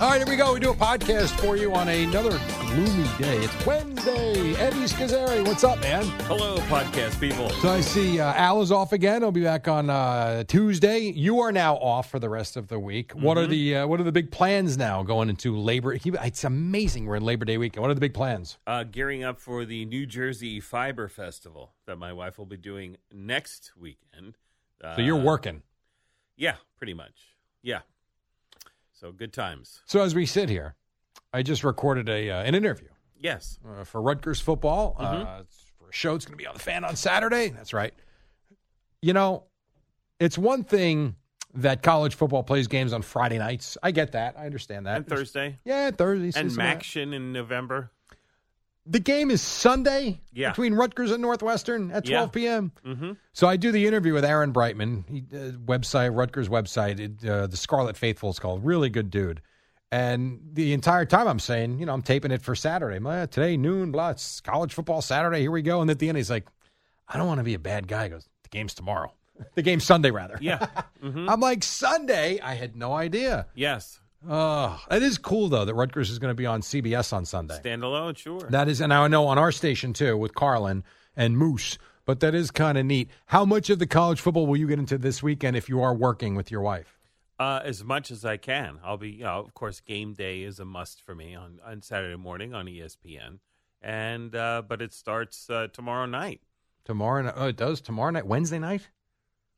All right, here we go. We do a podcast for you on another gloomy day. It's Wednesday. Eddie Scozzare, what's up, man? Hello, podcast people. So I see uh, Al is off again. He'll be back on uh, Tuesday. You are now off for the rest of the week. What are the uh, What are the big plans now going into Labor? It's amazing. We're in Labor Day weekend. What are the big plans? Uh, gearing up for the New Jersey Fiber Festival that my wife will be doing next weekend. Uh, So you're working. Yeah, pretty much. Yeah. So good times. So as we sit here, I just recorded a uh, an interview Yes. uh, for Rutgers football. Mm-hmm. Uh, it's for a show. It's going to be on the fan on Saturday. That's right. You know, it's one thing that college football plays games on Friday nights. I get that. I understand that. And Thursday. Yeah, Thursday. And. MACtion in November. The game is Sunday Yeah. between Rutgers and Northwestern at 12 Yeah. p.m. Mm-hmm. So I do the interview with Aaron Breitman, he, uh, website Rutgers website, it, uh, the Scarlet Faithful is called. Really good dude. And the entire time I'm saying, you know, I'm taping it for Saturday. Uh, today noon, blah. It's college football Saturday. Here we go. And at the end, he's like, I don't want to be a bad guy. He goes, the game's tomorrow. the game's Sunday, rather. Yeah. hmm I'm like Sunday. I had no idea. Yes. Oh, it is cool though that Rutgers is going to be on CBS on Sunday. Standalone, sure. That is, and I know on our station too with Carlin and Moose, but that is kind of neat. How much of the college football will you get into this weekend if you are working with your wife? Uh, as much as I can. I'll be, you know, of course, game day is a must for me on, on Saturday morning on ESPN. And, uh, but it starts uh, tomorrow night. Tomorrow? Oh, it does tomorrow night, Wednesday night.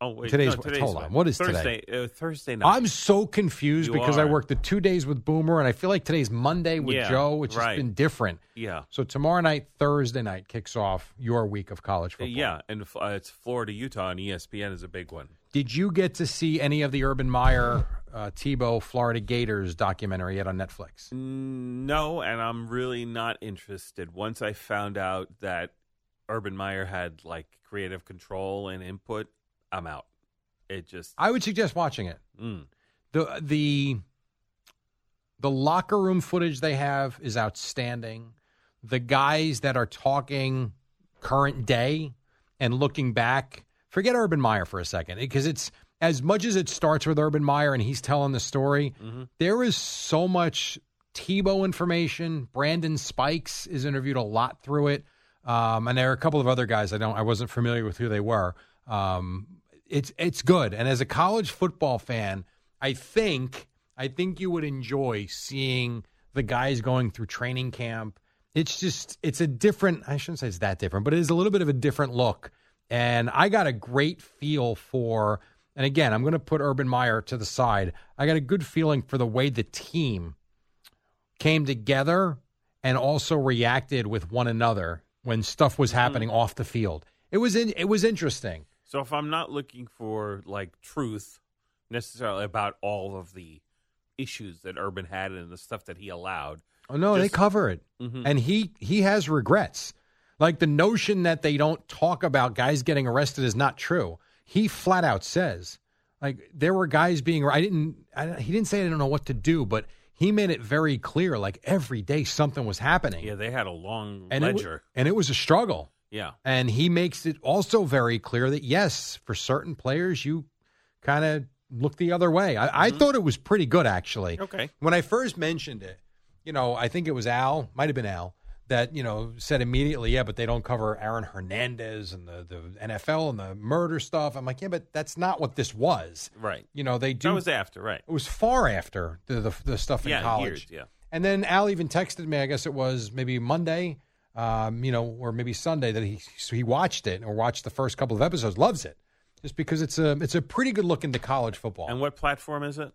Oh, wait. Today's- no, today's hold on. What is today? Thursday, Uh, Thursday night. I'm so confused You because I worked the two days with Boomer, and I feel like today's Monday with Yeah, Joe, which has been different. Yeah. So tomorrow night, Thursday night, kicks off your week of college football. Yeah, and uh, it's Florida Utah and ESPN is a big one. Did you get to see any of the Urban Meyer, uh, Tebow, Florida Gators documentary yet on Netflix? Mm, No, and I'm really not interested. Once I found out that Urban Meyer had like creative control and input, I'm out. It just I would suggest watching it. mm, the the the locker room footage they have is outstanding. The guys that are talking current day and looking back, forget Urban Meyer for a second because it's as much as it starts with Urban Meyer and he's telling the story. there is so much Tebow information. Brandon Spikes is interviewed a lot through it, um, and there are a couple of other guys I don't I wasn't familiar with who they were. Um, it's it's good, and as a college football fan, I think I think you would enjoy seeing the guys going through training camp. It's just it's a different. I shouldn't say it's that different, but it is a little bit of a different look. And I got a great feel for. And again, I'm going to put Urban Meyer to the side. I got a good feeling for the way the team came together and also reacted with one another when stuff was mm-hmm. happening off the field. It was in, it was interesting. So. If I'm not looking for like truth necessarily about all of the issues that Urban had and the stuff that he allowed, Oh no, they cover it, Mhm. and he he has regrets. Like the notion that they don't talk about guys getting arrested is not true. He flat out says, like there were guys being. I didn't. I, he didn't say I didn't know what to do, but he made it very clear, like every day something was happening. Yeah, they had a long and it, ledger. and it was a struggle. Yeah. And he makes it also very clear that yes, for certain players, you kind of look the other way. I, I mm-hmm. thought it was pretty good actually. Okay. When I first mentioned it, you know, I think it was Al, might have been Al, that you know said immediately, yeah, but they don't cover Aaron Hernandez and the the NFL and the murder stuff. I'm like, yeah, but that's not what this was. Right. You know, they do. That was after, right. it was far after the the, the stuff in Yeah, college. years, yeah. And then Al even texted me. I guess it was maybe Monday, um, you know, or maybe Sunday that he so he watched it or watched the first couple of episodes. Loves it just because it's a it's a pretty good look into college football. And what platform is it?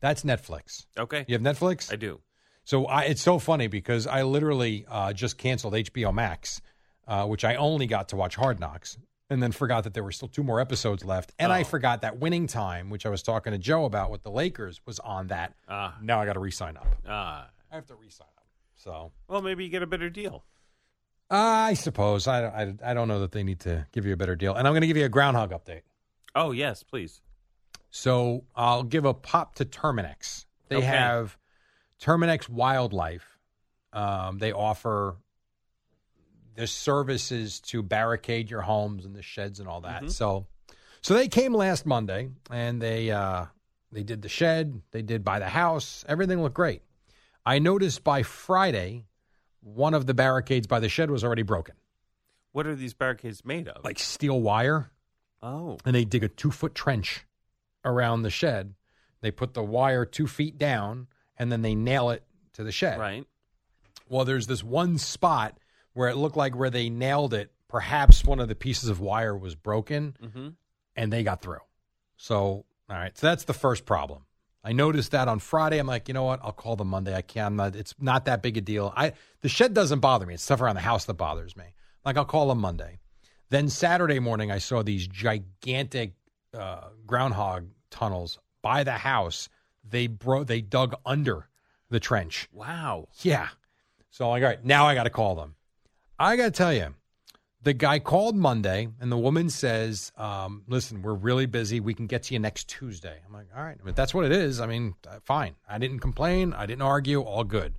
That's Netflix. Okay. You have Netflix? I do. So I, it's so funny because I literally uh, just canceled HBO Max, uh, which I only got to watch Hard Knocks, and then forgot that there were still two more episodes left. And I Oh. forgot that Winning Time, which I was talking to Joe about with the Lakers, was on that. Ah. now I got to re-sign up. Ah. I have to re-sign up. So Well, maybe you get a better deal. I suppose I, I I don't know that they need to give you a better deal. And I'm going to give you a groundhog update. Oh, yes, please. So I'll give a pop to Terminix. They Okay. have Terminix Wildlife. Um, they offer the services to barricade your homes and the sheds and all that. So, so they came last Monday and they uh, they did the shed, they did by the house, everything looked great. I noticed by Friday, one of the barricades by the shed was already broken, What are these barricades made of? like steel wire. oh, and they dig a two foot trench around the shed. They put the wire two feet down and then they nail it to the shed. right. Well, there's this one spot where it looked like where they nailed it, perhaps one of the pieces of wire was broken Mm-hmm. and they got through. So, all right. So that's the first problem. I noticed that on Friday. I'm like, you know what? I'll call them Monday. I can. Not, it's not that big a deal. I the shed doesn't bother me. It's stuff around the house that bothers me. Like I'll call them Monday. Then Saturday morning, I saw these gigantic uh, groundhog tunnels by the house. They bro they dug under the trench. Wow. Yeah. So I'm like, all right, now I got to call them. I got to tell you, the guy called Monday, and the woman says, um, "Listen, we're really busy. We can get to you next Tuesday." I'm like, "All right, if that's what it is. I mean, uh, fine. I didn't complain. I didn't argue. All good."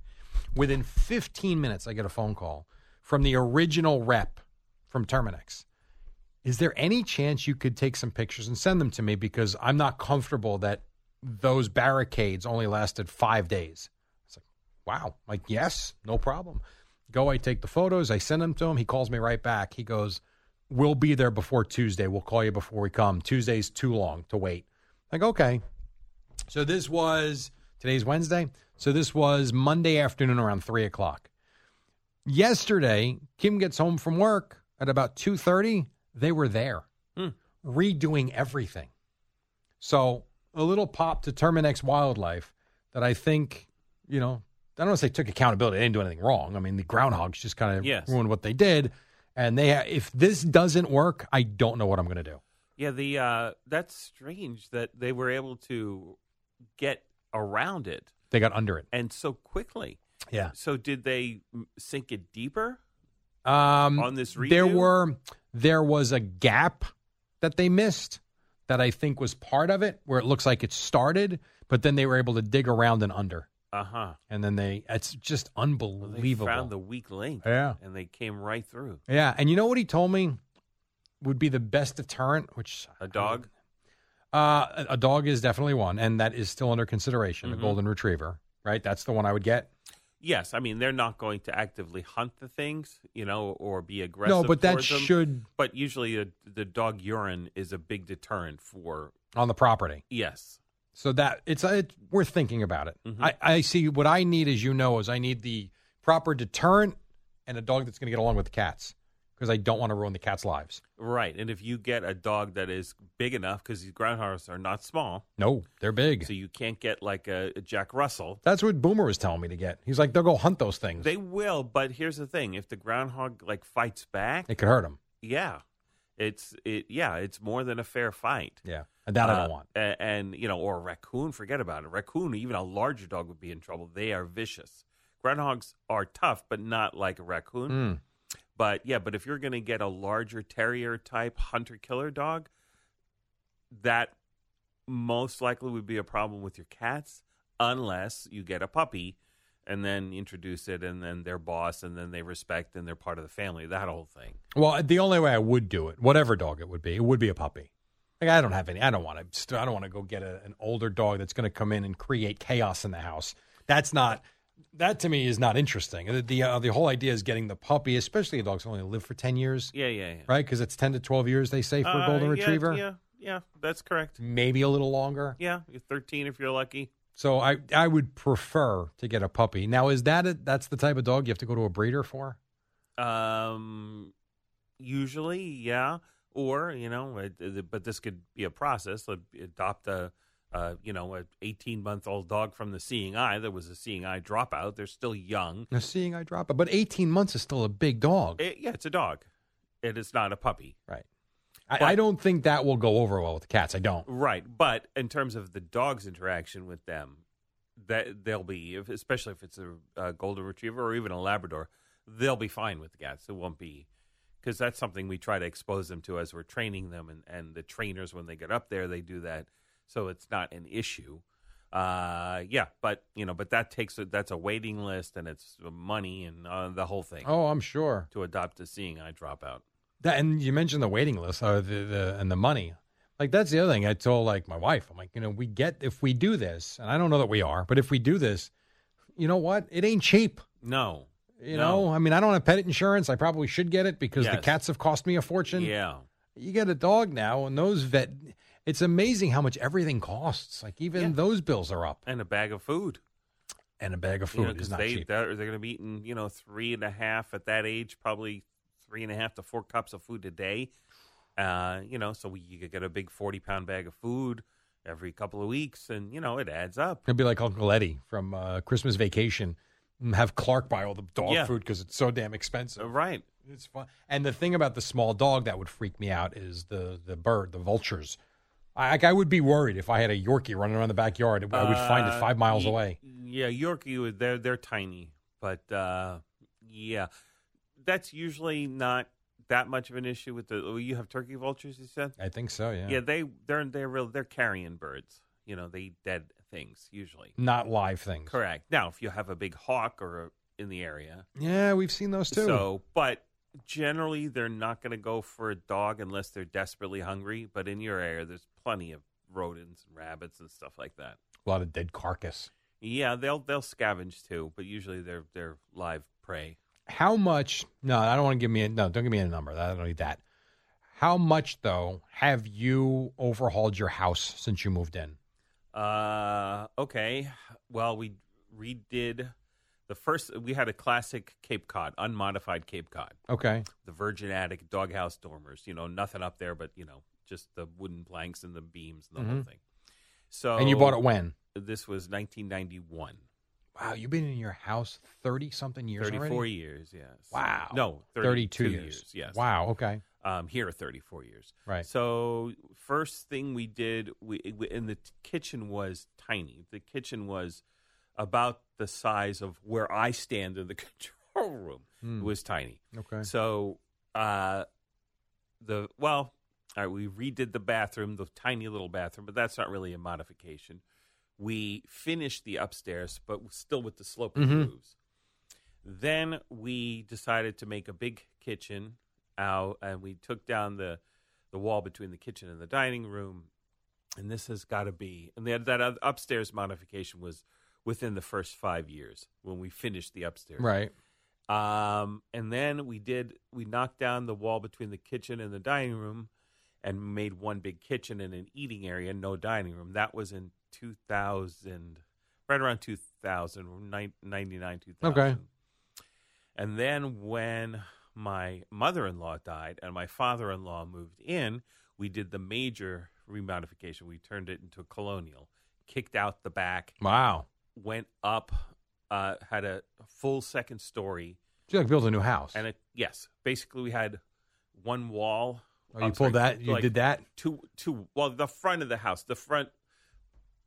Within 15 minutes, I get a phone call from the original rep from Terminix. Is there any chance you could take some pictures and send them to me because I'm not comfortable that those barricades only lasted five days? It's like, wow. I'm like, yes, no problem. Go, I take the photos, I send them to him. He calls me right back. He goes, We'll be there before Tuesday. We'll call you before we come. Tuesday's too long to wait. Like, okay. So this was today's Wednesday. So this was Monday afternoon around three o'clock. Yesterday, Kim gets home from work at about two thirty. They were there, Hmm. redoing everything. So a little pop to Terminix Wildlife that I think, you know, I don't want to say took accountability. They didn't do anything wrong. I mean, the groundhogs just kind of Yes. ruined what they did. And they, if this doesn't work, I don't know what I'm going to do. Yeah, the uh, that's strange that they were able to get around it They got under it. and so quickly. Yeah. So did they sink it deeper? Um, On this there were there was a gap that they missed that I think was part of it, where it looks like it started, but then they were able to dig around and under, Uh huh. and then they it's just unbelievable. They found the weak link. Yeah. and they came right through. yeah, and you know what he told me would be the best deterrent, which A dog. Uh, a- dog is definitely one, and that is still under consideration. Mhm. A golden retriever, right? That's the one I would get. Yes, I mean they're not going to actively hunt the things, you know, or be aggressive. no, but that them. should But usually, a, the dog urine is a big deterrent for on the property. yes. So that it's, uh, it's worth thinking about it. Mhm. I, I see what I need, as you know, is I need the proper deterrent and a dog that's going to get along with the cats because I don't want to ruin the cats' lives. Right, and if you get a dog that is big enough, because these groundhogs are not small, No, they're big. so you can't get like a, a Jack Russell. That's what Boomer was telling me to get. He's like, they'll go hunt those things. They will, but here's the thing: if the groundhog like fights back, it could hurt them. yeah, it's it yeah, it's more than a fair fight. Yeah, and that I Uh, don't want. a- And, you know, or a raccoon, forget about it. Raccoon, even a larger dog would be in trouble. They are vicious. Groundhogs are tough, but not like a raccoon. Mm. But yeah, but if you're going to get a larger terrier type hunter killer dog, that most likely would be a problem with your cats. unless you get a puppy and then introduce it and then their boss and then they respect and they're part of the family. That whole thing. Well, the only way I would do it, whatever dog it would be, it would be a puppy. Like I don't have any. I don't want to. I don't want to go get a, an older dog that's going to come in and create chaos in the house. That's not. That to me is not interesting. The the, uh, the whole idea is getting the puppy, especially a dog's only live for ten years, Yeah, yeah, yeah. right? Because it's ten to twelve years they say for a Uh, golden yeah, retriever. Yeah, yeah, that's correct. Maybe a little longer. Yeah, 13 if you're lucky. So I I would prefer to get a puppy. Now is that a, that's the type of dog you have to go to a breeder for? Um, usually, yeah. Or you know, it, it- but this could be a process. Like, Adopt a, uh, you know, a 18 month old dog from the Seeing Eye. That was a Seeing Eye dropout. They're still young. A seeing eye dropout, but eighteen months is still a big dog, It- yeah, it's a dog. It is not a puppy. right? I, I don't think that will go over well with the cats. I don't. Right, but in terms of the dog's interaction with them, that they'll be, if, especially if it's a, a golden retriever or even a Labrador, they'll be fine with the cats. It won't be because that's something we try to expose them to as we're training them, and and the trainers when they get up there, they do that, so it's not an issue. Uh, yeah, but you know, but that takes a, that's a waiting list and it's money and uh, the whole thing Oh, I'm sure. to adopt a seeing eye dropout. That and you mentioned the waiting list, uh, the, the and the money. Like that's the other thing I told like my wife. I'm like, you know, we get if we do this, and I don't know that we are, but if we do this, you know what? It ain't cheap. No, You No. know, I mean, I don't have pet insurance. I probably should get it because the cats have cost me a fortune. yeah. You get a dog now, and those vet. It's amazing how much everything costs. Like even Yeah. those bills are up, And a bag of food. and a bag of you know, food is not they cheap. they're, they're going to be eating you know three and a half at that age, probably three and a half to four cups of food a day. Uh, you know, so we, you could get a big forty pound bag of food every couple of weeks, and you know it adds up. It'd be like Uncle Eddie from uh, Christmas Vacation. Have Clark buy all the dog Yeah. food because it's so damn expensive. Uh, Right? It's fun. And the thing about the small dog that would freak me out is the the bird, the vultures. I, I would be worried if I had a Yorkie running around the backyard. I would find it Uh, five miles ye- away. Yeah, Yorkie, they're they're tiny, but uh, yeah, that's usually not that much of an issue with the. oh, You have turkey vultures, you said. I think so. Yeah. Yeah, they they're they're real they're carrion birds. You know, they eat dead things usually. Not live things. Correct. Now, if you have a big hawk or a, in the area, Yeah, we've seen those too. so but generally they're not going to go for a dog unless they're desperately hungry. But in your area, there's plenty of rodents and rabbits and stuff like that. a lot of dead carcass. Yeah, they'll they'll scavenge too, but usually they're they're live prey. How much? No, I don't want to give me a no. Don't give me a number. I don't need that. How much though have you overhauled your house since you moved in? Uh, okay. Well, we redid the first. We had a classic Cape Cod, unmodified Cape Cod. Okay. the virgin attic doghouse dormers you know nothing up there but you know just the wooden planks and the beams and the whole Mhm. thing so and you bought it when? this was 1991 Wow, you've been in your house thirty something years 34 already. years yes Wow. no 32 32 years. yes Wow. Okay. um here 34 years Right. so first thing we did we, we and the t- kitchen was tiny the kitchen was about the size of where i stand in the control room Hmm. it was tiny Okay. So, uh, the well, all right, we redid the bathroom, the tiny little bathroom, but that's not really a modification. We finished the upstairs, but still with the sloping Mhm. roofs. Then we decided to make a big kitchen out, and we took down the the wall between the kitchen and the dining room. And this has got to be, and that that upstairs modification was within the first five years when we finished the upstairs. Right. Um, and then we did we knocked down the wall between the kitchen and the dining room and made one big kitchen and an eating area, no dining room. That was in 2000, right around 2000, 99, 2000. Okay. And then when my mother-in-law died and my father-in-law moved in, we did the major remodification. We turned it into a colonial, kicked out the back, Wow. went up, uh, had a full second story, So you like built a new house. and it yes, basically we had one wall. oh, you I'm pulled sorry, that. You like did that. Two, two. Well, the front of the house, the front,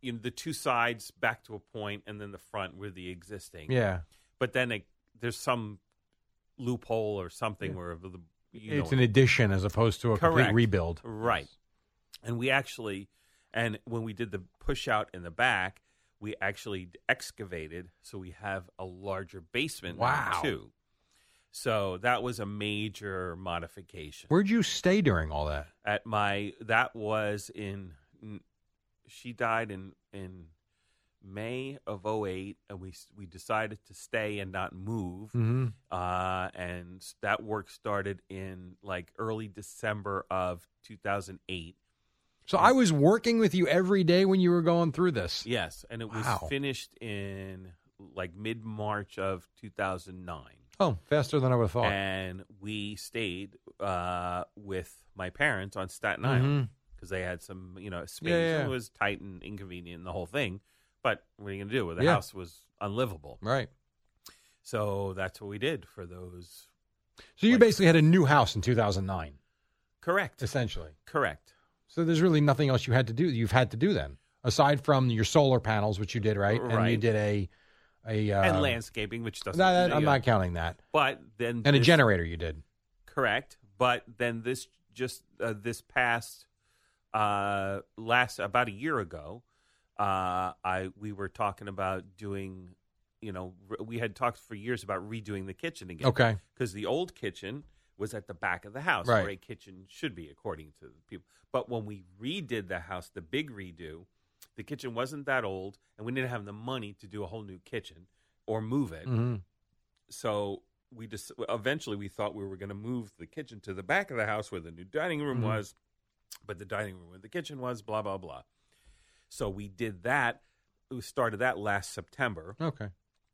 you know, the two sides back to a point, and then the front were the existing. Yeah. But then it, there's some loophole or something where the you it's know, an addition as opposed to a complete rebuild. Right. And we actually, and when we did the push out in the back, we actually excavated, so we have a larger basement Wow. too. So that was a major modification. Where'd you stay during all that? At my that was in she died in in May of 08 and we we decided to stay and not move. Mm-hmm. Uh, and that work started in like early December of 2008. So I was working with you every day when you were going through this. Yes, and it was Wow. finished in like mid March of 2009. Oh, faster than I would have thought. And we stayed uh, with my parents on Staten Mhm. Island because they had some, you know, space. Yeah, yeah. It was tight and inconvenient and the whole thing. But what are you going to do? The Yeah. house was unlivable. Right. So that's what we did for those. So you Like- basically had a new house in 2009, Correct. essentially. Correct. So there's really nothing else you had to do. You've had to do then, aside from your solar panels, which you did right, and you Right. did a a uh, and landscaping, which doesn't. That- I'm you not counting that. But then And a this- generator you did. Correct. But then this just uh, this past uh, last about a year ago, uh, I we were talking about doing. You know, re- we had talked for years about redoing the kitchen again. Okay. Because the old kitchen was at the back of the house, Right. where a kitchen should be, according to the people. But when we redid the house, the big redo, the kitchen wasn't that old, and we didn't have the money to do a whole new kitchen or move it hmm so we just eventually we thought we were going to move the kitchen to the back of the house where the new dining room Mhm. was but the dining room where the kitchen was blah blah blah so we did that we started that last september Okay.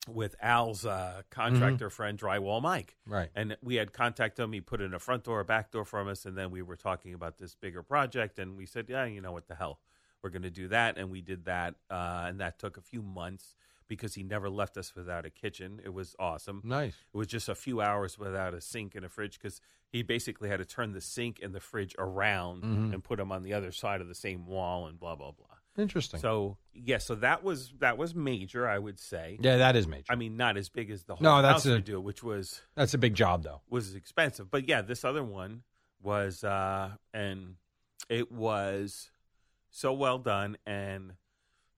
with al's uh, contractor friend drywall mike Right. and we had contacted him he put in a front door a back door for us and then we were talking about this bigger project and we said yeah you know what the hell we're going to do that and we did that uh, and that took a few months because he never left us without a kitchen it was awesome Nice. it was just a few hours without a sink and a fridge because he basically had to turn the sink and the fridge around Mhm. and put them on the other side of the same wall and blah blah blah. Interesting. So yeah, so that was that was major, I would say. yeah, that is major. I mean, not as big as the whole No, that's house a- do, which was That's a big job, though. was expensive. But yeah, this other one was uh and it was so well done and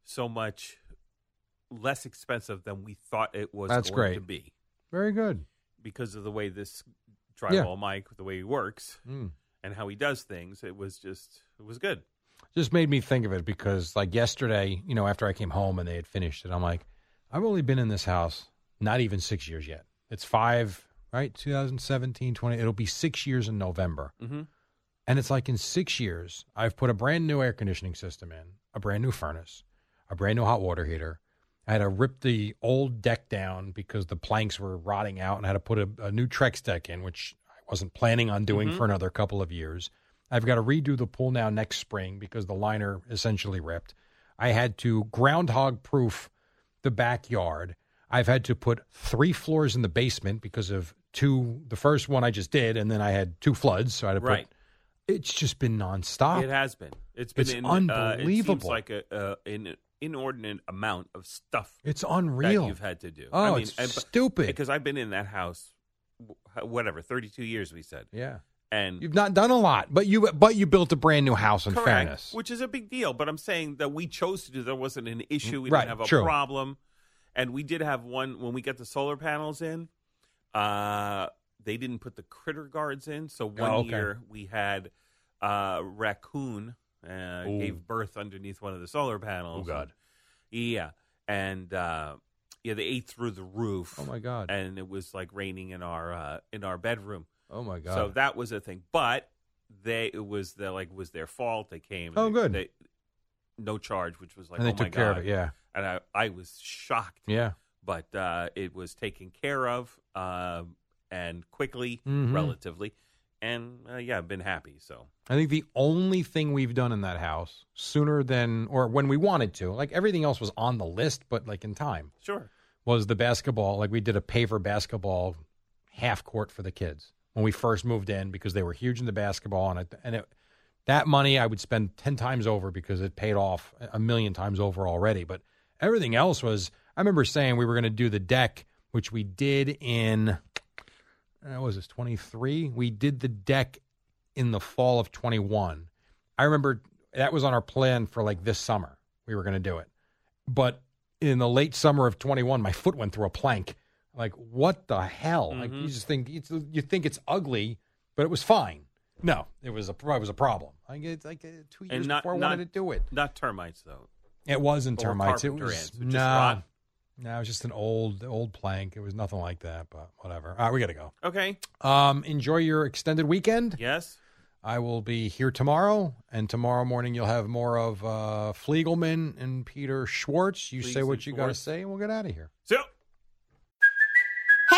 so much less expensive than we thought it was That's going great. to be Very good. because of the way this Yeah. drywall Mike, the way he works Mm. and how he does things, it was just it was good. Just made me think of it because, like yesterday, you know, after I came home and they had finished it, I'm like, I've only been in this house not even six years yet. It's five, right? 2017, 20. It'll be six years in November. Mm-hmm. And it's like in six years, I've put a brand new air conditioning system in, a brand new furnace, a brand new hot water heater. I had to rip the old deck down because the planks were rotting out and I had to put a, a new Trex deck in, which I wasn't planning on doing Mhm. for another couple of years. I've got to redo the pool now next spring because the liner essentially ripped. I had to groundhog proof the backyard. I've had to put three floors in the basement because of two. The first one I just did, and then I had two floods, so I had to Right. put. It's just been nonstop. It has been. It's been It's in, Uh, it seems unbelievable. like a, uh, an inordinate amount of stuff It's unreal. that you've had to do. oh, I mean, it's and- stupid. because I've been in that house, whatever, thirty-two years. We said, yeah, and you've not done a lot, but you but you built a brand new house. In correct, fairness, which is a big deal. But I'm saying that we chose to do. There wasn't an issue. We Right, didn't have a true. problem, and we did have one when we got the solar panels in. Uh, they didn't put the critter guards in, so one Oh, okay. year we had uh, raccoon uh, Ooh. gave birth underneath one of the solar panels. Oh, God. yeah, and uh, yeah, they ate through the roof. oh my god, And it was like raining in our uh, in our bedroom. oh my god. So that was a thing. But they it was the like was their fault. They came. Oh, they- good. They, no charge, which was like and they oh my took care god. of it. Yeah, And I I was shocked, yeah. but uh, it was taken care of um, and quickly, Mhm. relatively, and uh, yeah, I've been happy. So I think the only thing we've done in that house sooner than or when we wanted to, like everything else was on the list, but like in time, sure, was the basketball. Like we did a paver basketball half court for the kids when we first moved in because they were huge into basketball, and it, and it, that money I would spend ten times over because it paid off a million times over already. But everything else was. I remember saying we were going to do the deck, which we did in. Uh, what was this twenty three? We did the deck in the fall of twenty one. I remember that was on our plan for like this summer. We were going to do it, but in the late summer of 21, my foot went through a plank. Like, what the hell? Like, Mm-hmm. you just think it's, you think it's ugly, but it was fine. No, it was a it was a problem. Like, it's like uh, two years not, before I not, wanted to do it. Not termites, though. It wasn't termites. It was nah. No, it was just an old old plank. It was nothing like that, but whatever. All right, we got to go. Okay. Um, enjoy your extended weekend. Yes. I will be here tomorrow, and tomorrow morning you'll have more of uh, Fliegelman and Peter Schwartz. You Fleegs say what you got to say, and we'll get out of here. So,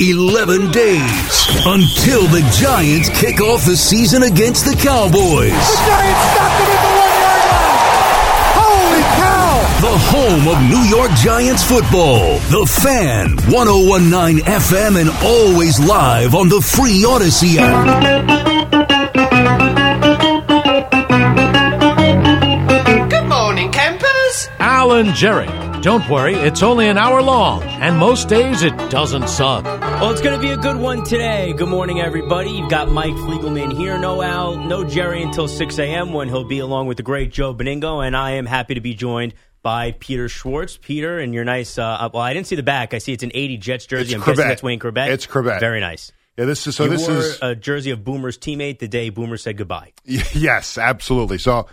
11 days until the Giants kick off the season against the Cowboys. The Giants stopped him at the one yard line. Holy cow! The home of New York Giants football. The Fan, 1019 FM, and always live on the free Odyssey app. Good morning, campers. Alan Jerry. Don't worry, it's only an hour long, and most days it doesn't suck. Well, it's going to be a good one today. Good morning, everybody. You've got Mike Fliegelman here. No Al, no Jerry until 6 a.m. when he'll be along with the great Joe Benigno, and I am happy to be joined by Peter Schwartz. Peter, and your nice, uh, well, I didn't see the back. I see it's an 80 Jets jersey. It's I'm Chrebet. guessing that's Wayne Chrebet. It's Chrebet. Very nice. Yeah, this is so. you this wore is a jersey of Boomer's teammate the day Boomer said goodbye. Yes, absolutely. So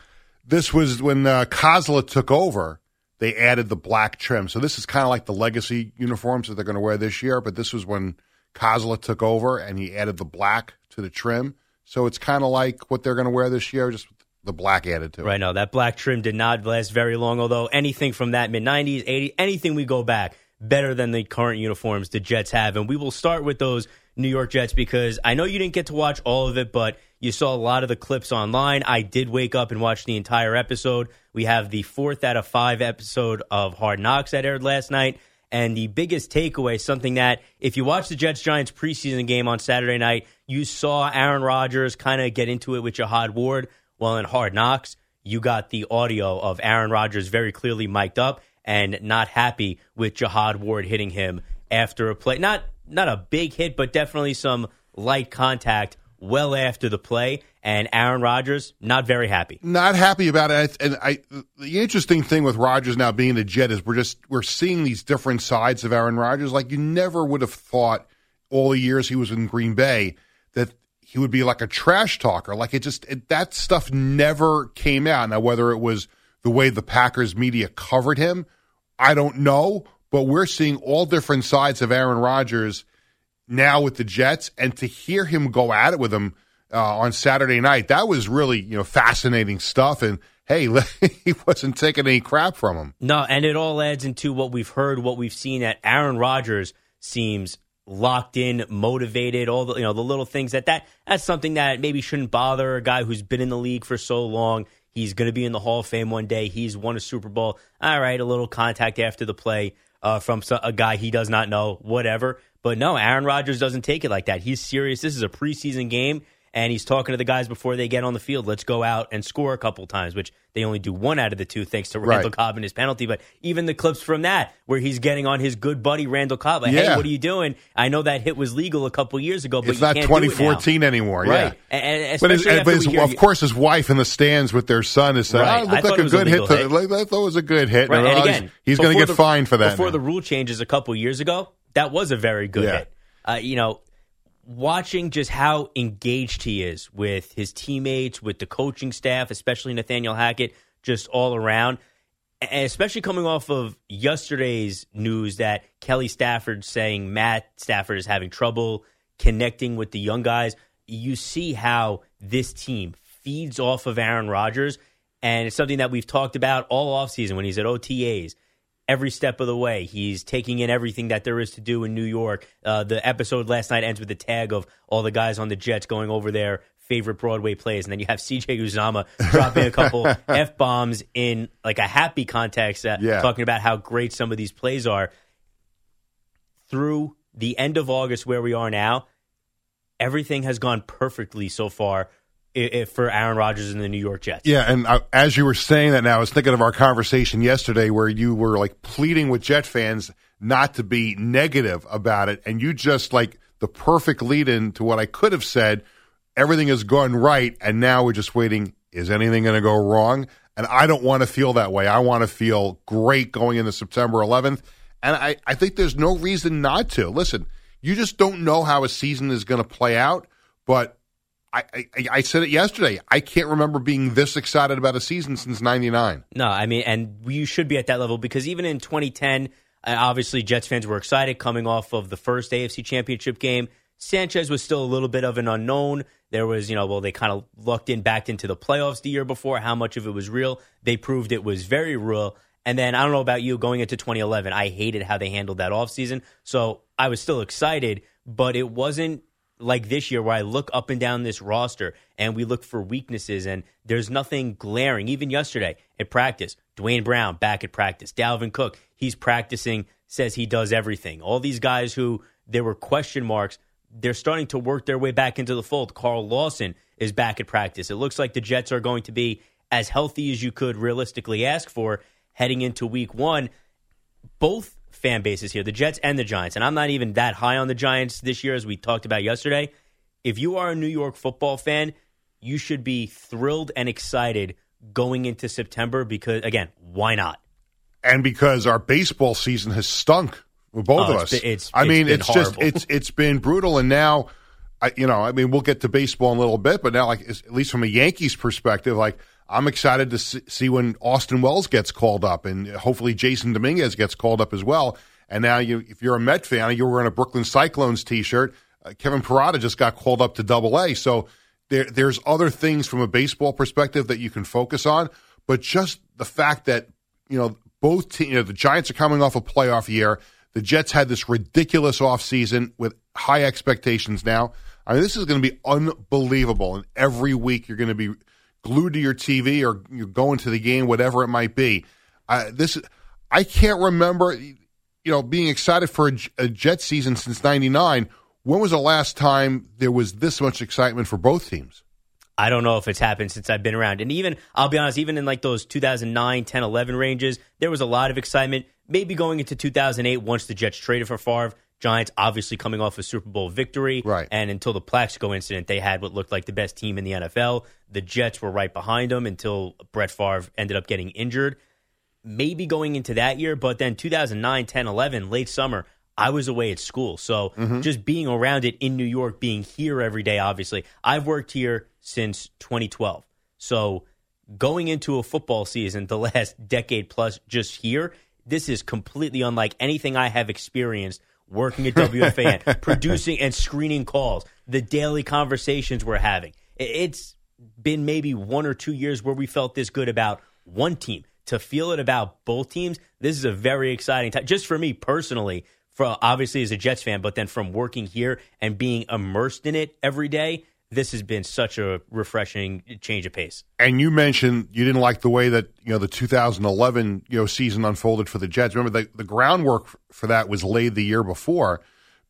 this was when uh, Kozla took over. They added the black trim. So this is kind of like the legacy uniforms that they're going to wear this year. But this was when Kozla took over and he added the black to the trim. So it's kind of like what they're going to wear this year, just the black added to it. Right now, that black trim did not last very long. Although anything from that mid '90s, '80s, anything we go back better than the current uniforms the Jets have. And we will start with those New York Jets because I know you didn't get to watch all of it, but you saw a lot of the clips online. I did wake up and watch the entire episode. We have the fourth out of five episode of Hard Knocks that aired last night. And the biggest takeaway, something that if you watch the Jets Giants preseason game on Saturday night, you saw Aaron Rodgers kind of get into it with Jihad Ward. Well, in Hard Knocks, you got the audio of Aaron Rodgers very clearly mic'd up and not happy with Jihad Ward hitting him after a play. Not not a big hit, but definitely some light contact well after the play. And Aaron Rodgers not very happy. Not happy about it. And I, the interesting thing with Rodgers now being the Jet is we're just we're seeing these different sides of Aaron Rodgers. Like you never would have thought all the years he was in Green Bay that he would be like a trash talker. Like it just it, that stuff never came out. Now whether it was the way the Packers media covered him, I don't know. But we're seeing all different sides of Aaron Rodgers now with the Jets, and to hear him go at it with them uh, on Saturday night, that was really you know fascinating stuff. And hey, he wasn't taking any crap from him. No, and it all adds into what we've heard, what we've seen. That Aaron Rodgers seems locked in, motivated. All the you know the little things that that that's something that maybe shouldn't bother a guy who's been in the league for so long. He's going to be in the Hall of Fame one day. He's won a Super Bowl. All right, a little contact after the play uh, from a guy he does not know, whatever. But no, Aaron Rodgers doesn't take it like that. He's serious. This is a preseason game, and he's talking to the guys before they get on the field. Let's go out and score a couple times, which they only do one out of the two thanks to Right. Randall Cobb and his penalty. But even the clips from that, where he's getting on his good buddy Randall Cobb, like, hey, what are you doing? I know that hit was legal a couple years ago, but it's you not can't do it now." 2014 anymore. Right. Yeah. And, and But, but after his, hear of you- course, his wife in the stands with their son is saying, Right. "Oh, it looked like a good hit. legal To, hit. I thought it was a good hit." Right, And, and again, he's going to get the- fined for that. Before now. the rule changes a couple years ago, that was a very good Yeah. hit. Uh, you know, watching just how engaged he is with his teammates, with the coaching staff, especially Nathaniel Hackett, just all around. And especially coming off of yesterday's news that Kelly Stafford saying Matt Stafford is having trouble connecting with the young guys, you see how this team feeds off of Aaron Rodgers. And it's something that we've talked about all offseason when he's at OTAs. Every step of the way, he's taking in everything that there is to do in New York. Uh, the episode last night ends with the tag of all the guys on the Jets going over their favorite Broadway plays, and then you have CJ Uzomah dropping a couple f bombs in like a happy context, uh, Yeah. talking about how great some of these plays are. Through the end of August, where we are now, everything has gone perfectly so far i- i- for Aaron Rodgers and the New York Jets. Yeah, and uh, as you were saying that now, I was thinking of our conversation yesterday where you were like pleading with Jet fans not to be negative about it, and you just like the perfect lead in to what I could have said. Everything has gone right, and now we're just waiting. Is anything going to go wrong? And I don't want to feel that way. I want to feel great going into September 11th. And I, I think there's no reason not to. Listen, you just don't know how a season is going to play out, but I, I, I said it yesterday. I can't remember being this excited about a season since '99. No, I mean, and you should be at that level because even in 2010, uh, obviously Jets fans were excited coming off of the first AFC Championship game. Sanchez was still a little bit of an unknown. There was, you know, well, they kind of lucked in back into the playoffs the year before. How much of it was real? They proved it was very real. And then I don't know about you going into 2011. I hated how they handled that offseason. So I was still excited, but it wasn't like this year where I look up and down this roster and we look for weaknesses and there's nothing glaring. Even yesterday at practice, Duane Brown back at practice, Dalvin Cook, he's practicing, says he does everything. All these guys who there were question marks, they're starting to work their way back into the fold. Carl Lawson is back at practice. It looks like the Jets are going to be as healthy as you could realistically ask for heading into week one both fan bases here, the Jets and the Giants, and I'm not even that high on the Giants this year as we talked about yesterday. If you are a New York football fan, you should be thrilled and excited going into September because again, why not? and because our baseball season has stunk with both Oh, of us. been- it's- I it's mean, it's just it's it's been brutal, and now, I, you know, I mean, we'll get to baseball in a little bit, but now, like at least from a Yankees perspective, like I'm excited to see, when Austin Wells gets called up, and hopefully Jasson Dominguez gets called up as well. And now, you if you're a Met fan, you're wearing a Brooklyn Cyclones T-shirt. Uh, Kevin Parada just got called up to Double A, so there there's other things from a baseball perspective that you can focus on, but just the fact that you know both te- you know the Giants are coming off a playoff year. The Jets had this ridiculous offseason with high expectations now. I mean, this is going to be unbelievable. And every week you're going to be glued to your TV or you're going to the game, whatever it might be. Uh, this I can't remember, you know, being excited for a Jet season since '99. When was the last time there was this much excitement for both teams? I don't know if it's happened since I've been around. And even, I'll be honest, even in like those 2009, 10, 11 ranges, there was a lot of excitement. Maybe going into 2008, once the Jets traded for Favre, Giants obviously coming off a Super Bowl victory. Right. And until the Plaxico incident, they had what looked like the best team in the NFL. The Jets were right behind them until Brett Favre ended up getting injured. Maybe going into that year, but then 2009, 10, 11, late summer, I was away at school. So Mm-hmm. just being around it in New York, being here every day, obviously. I've worked here since 2012. So going into a football season, the last decade plus just here, this is completely unlike anything I have experienced working at WFAN, producing and screening calls, the daily conversations we're having. It's been maybe one or two years where we felt this good about one team. To feel it about both teams, this is a very exciting time. Just for me personally, for obviously as a Jets fan, but then from working here and being immersed in it every day, this has been such a refreshing change of pace. And you mentioned you didn't like the way that you know the 2011 you know season unfolded for the Jets. Remember the the groundwork for that was laid the year before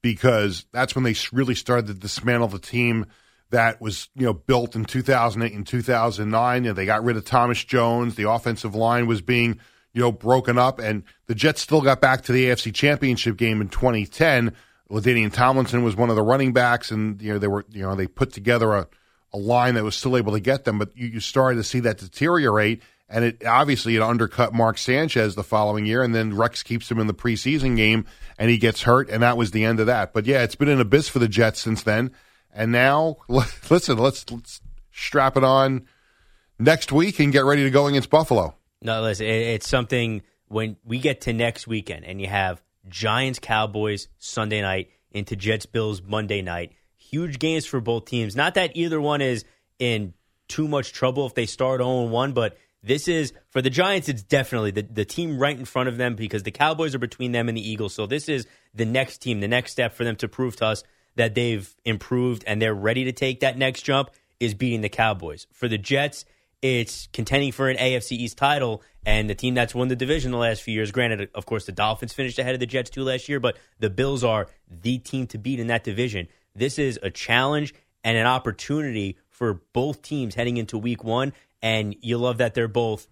because that's when they really started to dismantle the team. that was you know built in 2008 and 2009. And they got rid of Thomas Jones. The offensive line was being you know broken up, and the Jets still got back to the AFC Championship game in 2010. LaDainian Tomlinson was one of the running backs, and you know they were you know they put together a, a line that was still able to get them, but you, you started to see that deteriorate. And it obviously it undercut Mark Sanchez the following year, and then Rex keeps him in the preseason game, and he gets hurt, and that was the end of that. But yeah, it's been an abyss for the Jets since then. And now, listen, let's, let's strap it on next week and get ready to go against Buffalo. No, listen, it, it's something when we get to next weekend and you have Giants Cowboys Sunday night into Jets Bills Monday night. Huge games for both teams. Not that either one is in too much trouble if they start 0 1, but this is for the Giants, it's definitely the, the team right in front of them because the Cowboys are between them and the Eagles. So this is the next team, the next step for them to prove to us that they've improved and they're ready to take that next jump is beating the Cowboys. For the Jets, it's contending for an AFC East title and the team that's won the division the last few years. Granted, of course, the Dolphins finished ahead of the Jets too last year, but the Bills are the team to beat in that division. This is a challenge and an opportunity for both teams heading into week one. And you love that they're both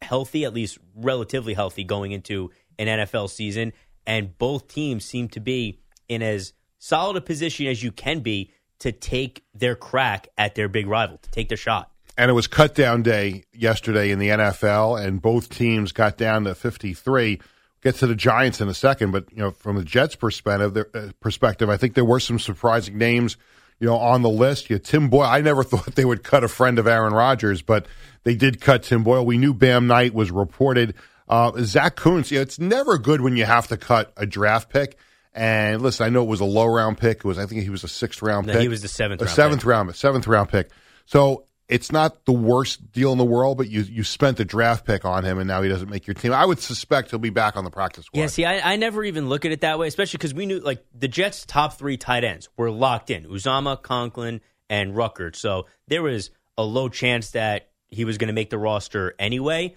healthy, at least relatively healthy, going into an NFL season. And both teams seem to be in as solid a position as you can be to take their crack at their big rival, to take their shot. And it was cut down day yesterday in the NFL, and both teams got down to 53. Get to the Giants in a second, but you know, from the Jets' perspective, uh, perspective, I think there were some surprising names, you know, on the list. You Tim Boyle. I never thought they would cut a friend of Aaron Rodgers, but they did cut Tim Boyle. We knew Bam Knight was reported. Uh, Zach Kuntz. You know, it's never good when you have to cut a draft pick. And listen, I know it was a low round pick. It was, I think he was a sixth round No, pick. he was the seventh a round seventh pick. round, seventh round pick. So it's not the worst deal in the world, but you you spent a draft pick on him, and now he doesn't make your team. I would suspect he'll be back on the practice squad. Yeah, see, I, I never even look at it that way, especially because we knew like the Jets' top three tight ends were locked in: Uzomah, Conklin, and Ruckert. So there was a low chance that he was going to make the roster anyway.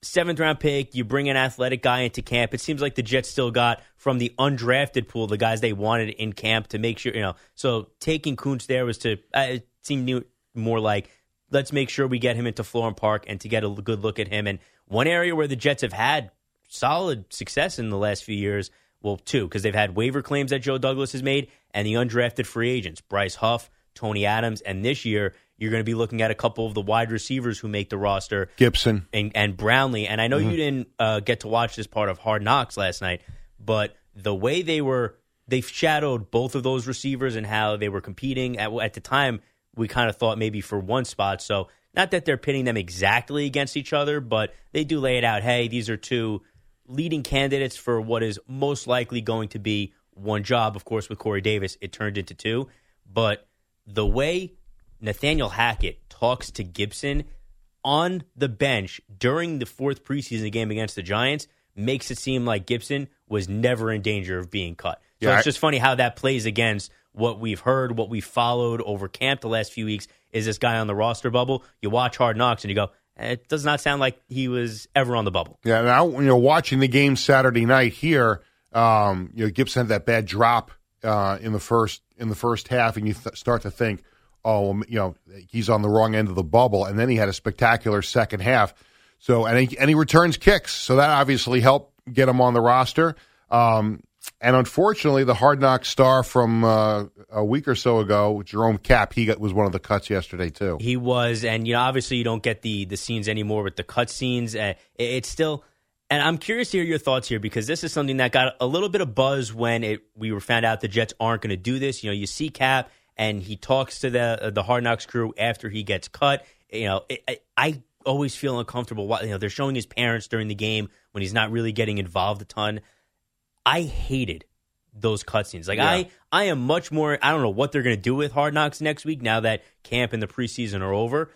Seventh round pick, you bring an athletic guy into camp. It seems like the Jets still got from the undrafted pool the guys they wanted in camp to make sure you know. So taking Kuntz there was to uh, it seemed more like let's make sure we get him into Florham Park and to get a good look at him. And one area where the Jets have had solid success in the last few years, well, two, because they've had waiver claims that Joe Douglas has made and the undrafted free agents, Bryce Huff, Tony Adams, and this year you're going to be looking at a couple of the wide receivers who make the roster, Gibson and, and Brownlee. And I know Mhm. you didn't uh, get to watch this part of Hard Knocks last night, but the way they were, they shadowed both of those receivers and how they were competing at, at the time. We kind of thought maybe for one spot. So not that they're pitting them exactly against each other, but they do lay it out. Hey, these are two leading candidates for what is most likely going to be one job. Of course, with Corey Davis, it turned into two. But the way Nathaniel Hackett talks to Gibson on the bench during the fourth preseason game against the Giants makes it seem like Gibson was never in danger of being cut. So Yeah, it's just funny how that plays against what we've heard, what we followed over camp the last few weeks. Is this guy on the roster bubble? You watch Hard Knocks and you go, "Eh, it does not sound like he was ever on the bubble. Yeah, now you know, watching the game Saturday night here, um, you know, Gibson had that bad drop uh, in the first in the first half, and you th- start to think, oh, you know, he's on the wrong end of the bubble, and then he had a spectacular second half. So, and he, and he returns kicks, so that obviously helped get him on the roster. Um, and unfortunately, the hard knock star from uh, a week or so ago, Jerome Kapp, he got, was one of the cuts yesterday too. He was, and you know, obviously you don't get the the scenes anymore with the cut scenes. Uh, it, it's still, and I'm curious to hear your thoughts here because this is something that got a little bit of buzz when it we were found out the Jets aren't going to do this. You know, you see Kapp and he talks to the uh, the Hard Knocks crew after he gets cut. You know, it, I, I always feel uncomfortable. You know, they're showing his parents during the game when he's not really getting involved a ton. I hated those cutscenes. Like Yeah. I, I am much more. I don't know what they're going to do with Hard Knocks next week now that camp and the preseason are over.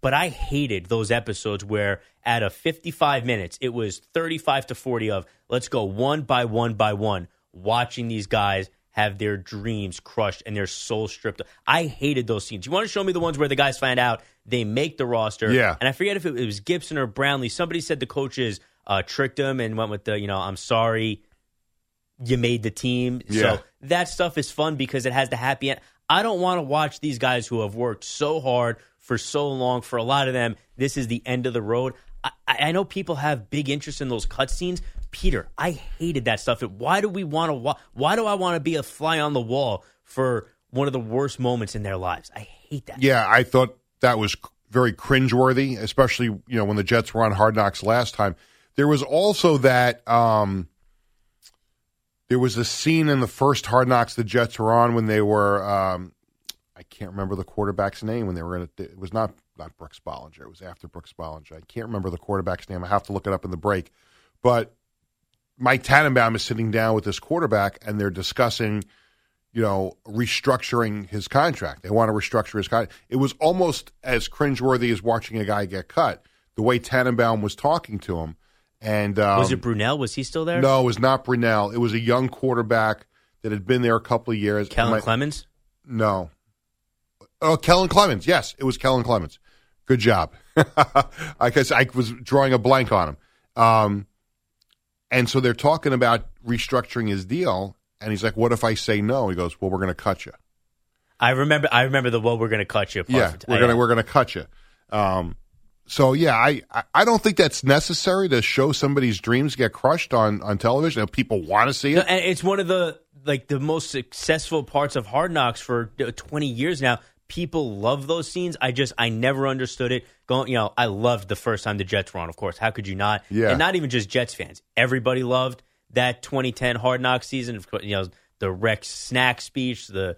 But I hated those episodes where at a 55 minutes it was 35 to 40 of let's go one by one by one, watching these guys have their dreams crushed and their soul stripped. I hated those scenes. You want to show me the ones where the guys find out they make the roster? Yeah. And I forget if it was Gibson or Brownlee. Somebody said the coaches uh, tricked them and went with the you know I'm sorry you made the team. Yeah. So that stuff is fun because it has the happy end. I don't want to watch these guys who have worked so hard for so long. For a lot of them, this is the end of the road. I, I know people have big interest in those cutscenes. Peter, I hated that stuff. Why do we want to? wa- Why do I want to be a fly on the wall for one of the worst moments in their lives? I hate that. Yeah, I thought that was very cringeworthy, especially you know when the Jets were on Hard Knocks last time. There was also that um, there was a scene in the first Hard Knocks the Jets were on when they were um, I can't remember the quarterback's name when they were in it. It was not not Brooks Bollinger. It was after Brooks Bollinger. I can't remember the quarterback's name. I have to look it up in the break. But Mike Tannenbaum is sitting down with this quarterback and they're discussing, you know, restructuring his contract. They want to restructure his contract. It was almost as cringeworthy as watching a guy get cut. The way Tannenbaum was talking to him, and um, was it Brunell? Was he still there? No, it was not Brunell. It was a young quarterback that had been there a couple of years. Kellen my- Clemens. No. Oh, Kellen Clemens. Yes, it was Kellen Clemens. Good job. I guess I was drawing a blank on him. Um, and so they're talking about restructuring his deal, and he's like, "What if I say no?" He goes, "Well, we're going to cut you." I remember. I remember the well. We're going to cut you. Part. Yeah, we're gonna we're gonna cut you. Um, so yeah, I I- don't think that's necessary to show somebody's dreams get crushed on on television. If people want to see it, and it's one of the like the most successful parts of Hard Knocks for uh, 20 years now. People love those scenes. I just I never understood it. Going, you know, I loved the first time the Jets were on. Of course, how could you not? Yeah. and not even just Jets fans. Everybody loved that 2010 Hard Knocks season. Of course, you know the Rex snack speech, the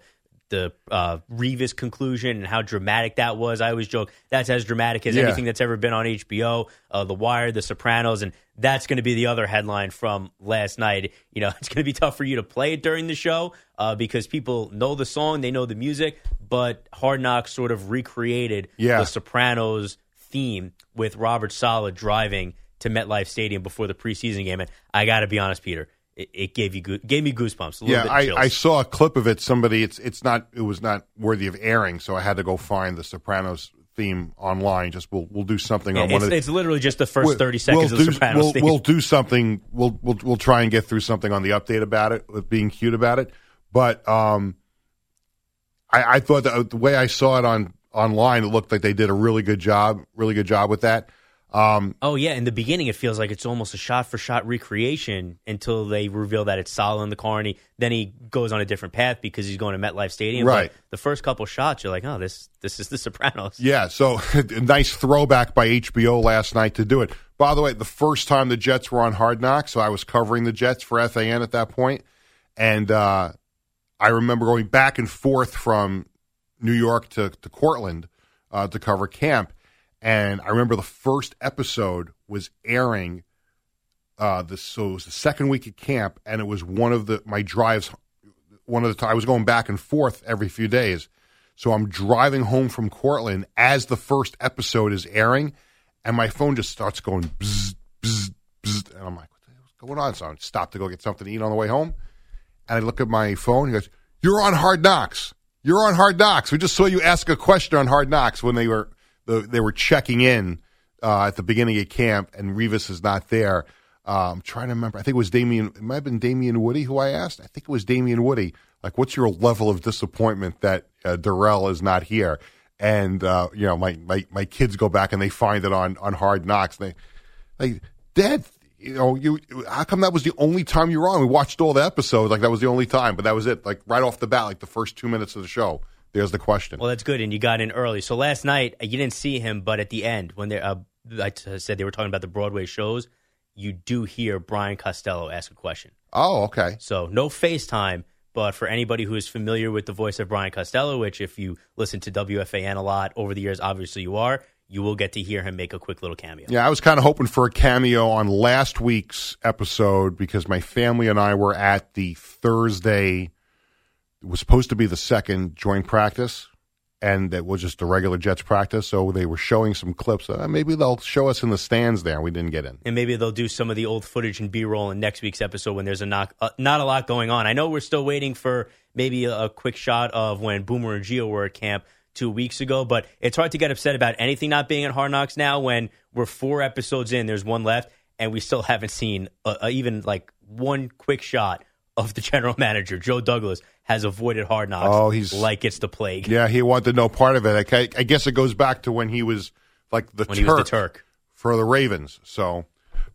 the uh, Revis conclusion, and how dramatic that was. I always joke that's as dramatic as Yeah. anything that's ever been on HBO. Uh, the Wire, The Sopranos, and that's going to be the other headline from last night. You know, it's going to be tough for you to play it during the show uh, because people know the song, they know the music, but Hard Knocks sort of recreated Yeah. the Sopranos theme with Robert Saleh driving to MetLife Stadium before the preseason game. And I got to be honest, Peter, it, it gave you gave me goosebumps. Yeah, I. I saw a clip of it. Somebody, it's it's not it was not worthy of airing, so I had to go find the Sopranos theme online. Just we'll we'll do something on one of the, it's literally just the 1st We'll- 30 seconds we'll of do, Sopranos We'll, theme. we'll do something. We'll, we'll we'll try and get through something on the update about it, with being cute about it. But um, I, I thought that the way I saw it on online, it looked like they did a really good job, really good job with that. Um, Oh yeah, in the beginning it feels like it's almost a shot for shot recreation until they reveal that it's Saleh in the car and he, then he goes on a different path because he's going to MetLife Stadium. Right. But the first couple shots, you're like, oh, this this is The Sopranos. Yeah, so nice throwback by HBO last night to do it. By the way, the first time the Jets were on Hard Knocks, so I was covering the Jets for FAN at that point, and uh, I remember going back and forth from New York to to Cortland uh, to cover camp, and I remember the first episode was airing. Uh, the so it was the second week at camp, and it was one of the my drives. One of the I was going back and forth every few days. So I'm driving home from Cortland as the first episode is airing, and my phone just starts going bzz, bzz, bzz, and I'm like, what the hell's going on? So I stop to go get something to eat on the way home, and I look at my phone. He goes, "You're on Hard Knocks. You're on Hard Knocks. We just saw you ask a question on Hard Knocks when they were the, they were checking in uh, at the beginning of camp, and Revis is not there." Uh, I'm trying to remember. I think it was Damian. It might have been Damien Woody who I asked. I think it was Damien Woody. Like, what's your level of disappointment that uh, Darrelle is not here? And uh, you know, my, my my kids go back and they find it on on Hard Knocks. And they like, Dad, you know, you how come that was the only time you were on? We watched all the episodes. Like that was the only time, but that was it. Like right off the bat, like the first two minutes of the show. There's the question. Well, that's good, and you got in early. So last night you didn't see him, but at the end when they, uh, I said, they were talking about the Broadway shows. You do hear Brian Costello ask a question. Oh, okay. So no FaceTime, but for anybody who is familiar with the voice of Brian Costello, which if you listen to WFAN a lot over the years, obviously you are, you will get to hear him make a quick little cameo. Yeah, I was kind of hoping for a cameo on last week's episode because my family and I were at the Thursday. Was supposed to be the second joint practice, and it was just a regular Jets practice. So they were showing some clips. Uh, maybe they'll show us in the stands there. We didn't get in. And maybe they'll do some of the old footage and B roll in next week's episode when there's a knock, uh, not a lot going on. I know we're still waiting for maybe a, a quick shot of when Boomer and Gio were at camp two weeks ago, but it's hard to get upset about anything not being at Hard Knocks now when we're four episodes in, there's one left, and we still haven't seen uh uh even like one quick shot of the general manager, Joe Douglas, has avoided hard knocks Oh, he's- like it's the plague. Yeah, he wanted no part of it. I, I guess it goes back to when he was like the When Turk he was the Turk. for the Ravens. So,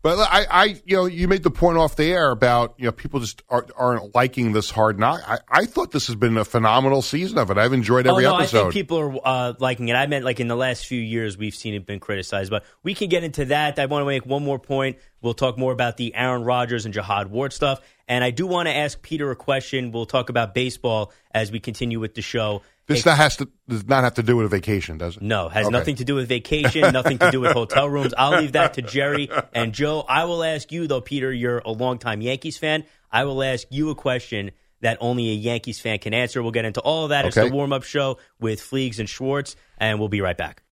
but I, I, you know, you made the point off the air about you know people just aren't, aren't liking this hard knock. I, I thought this has been a phenomenal season of it. I've enjoyed every oh, no, I episode. think people are uh, liking it. I meant like in the last few years we've seen it been criticized, but we can get into that. I want to make one more point. We'll talk more about the Aaron Rodgers and Jihad Ward stuff, and I do want to ask Peter a question. We'll talk about baseball as we continue with the show. This not has to does not have to do with a vacation, does it? No, has Okay. nothing to do with vacation, nothing to do with hotel rooms. I'll leave that to Jerry and Joe. I will ask you though, Peter. You're a longtime Yankees fan. I will ask you a question that only a Yankees fan can answer. We'll get into all of that. It's the warm up show with Fleegs and Schwartz, and we'll be right back.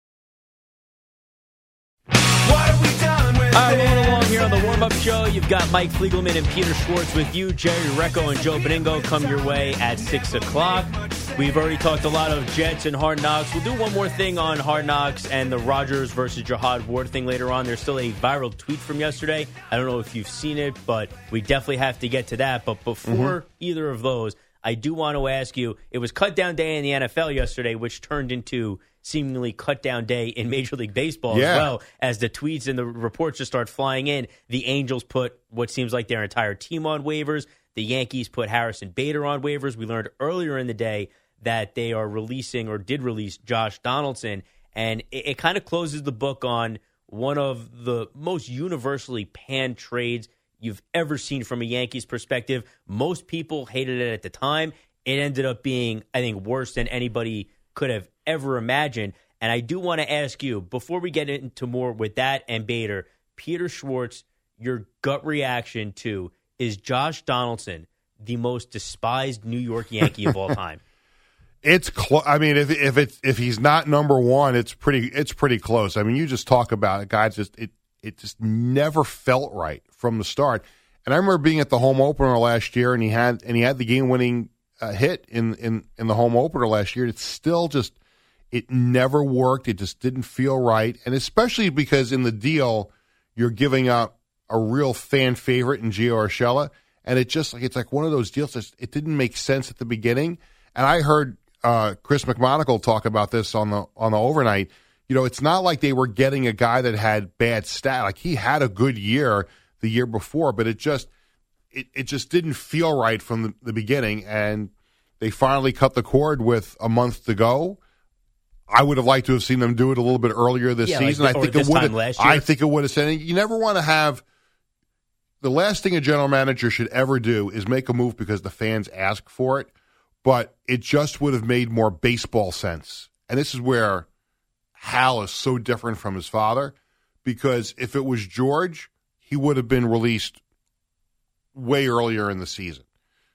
All right, rolling along here on the warm up show. You've got Mike Fliegelman and Peter Schwartz with you. Jerry Recco and Joe Benigno come your way at 6 o'clock. We've already talked a lot of Jets and Hard Knocks. We'll do one more thing on Hard Knocks and the Rodgers versus Jihad Ward thing later on. There's still a viral tweet from yesterday. I don't know if you've seen it, but we definitely have to get to that. But before mm-hmm. either of those, I do want to ask you it was cut down day in the NFL yesterday, which turned into seemingly cut down day in Major League Baseball Yeah. as well as the tweets and the reports just start flying in. The Angels put what seems like their entire team on waivers. The Yankees put Harrison Bader on waivers. We learned earlier in the day that they are releasing or did release Josh Donaldson. And it, it kind of closes the book on one of the most universally panned trades you've ever seen from a Yankees perspective. Most people hated it at the time. It ended up being, I think, worse than anybody could have ever imagined. And I do want to ask you, before we get into more with that and Bader, Peter Schwartz, your gut reaction to is Josh Donaldson the most despised New York Yankee of all time? It's close. I mean, if if it's if he's not number one, it's pretty it's pretty close. I mean, you just talk about it, guys. Just it it just never felt right from the start. And I remember being at the home opener last year, and he had and he had the game winning uh, hit in in in the home opener last year. It's still just it never worked. It just didn't feel right, and especially because in the deal you're giving up a real fan favorite in Gio Urshela, and it just like it's like one of those deals. That it didn't make sense at the beginning, and I heard uh, Chris McMonigle talk about this on the on the overnight. You know, it's not like they were getting a guy that had bad stat. Like he had a good year the year before, but it just it, it just didn't feel right from the, the beginning. And they finally cut the cord with a month to go. I would have liked to have seen them do it a little bit earlier this Yeah, season. th- I think it would. I think it would have said you never want to have. The last thing a general manager should ever do is make a move because the fans ask for it, but it just would have made more baseball sense. And this is where Hal is so different from his father because if it was George, he would have been released way earlier in the season.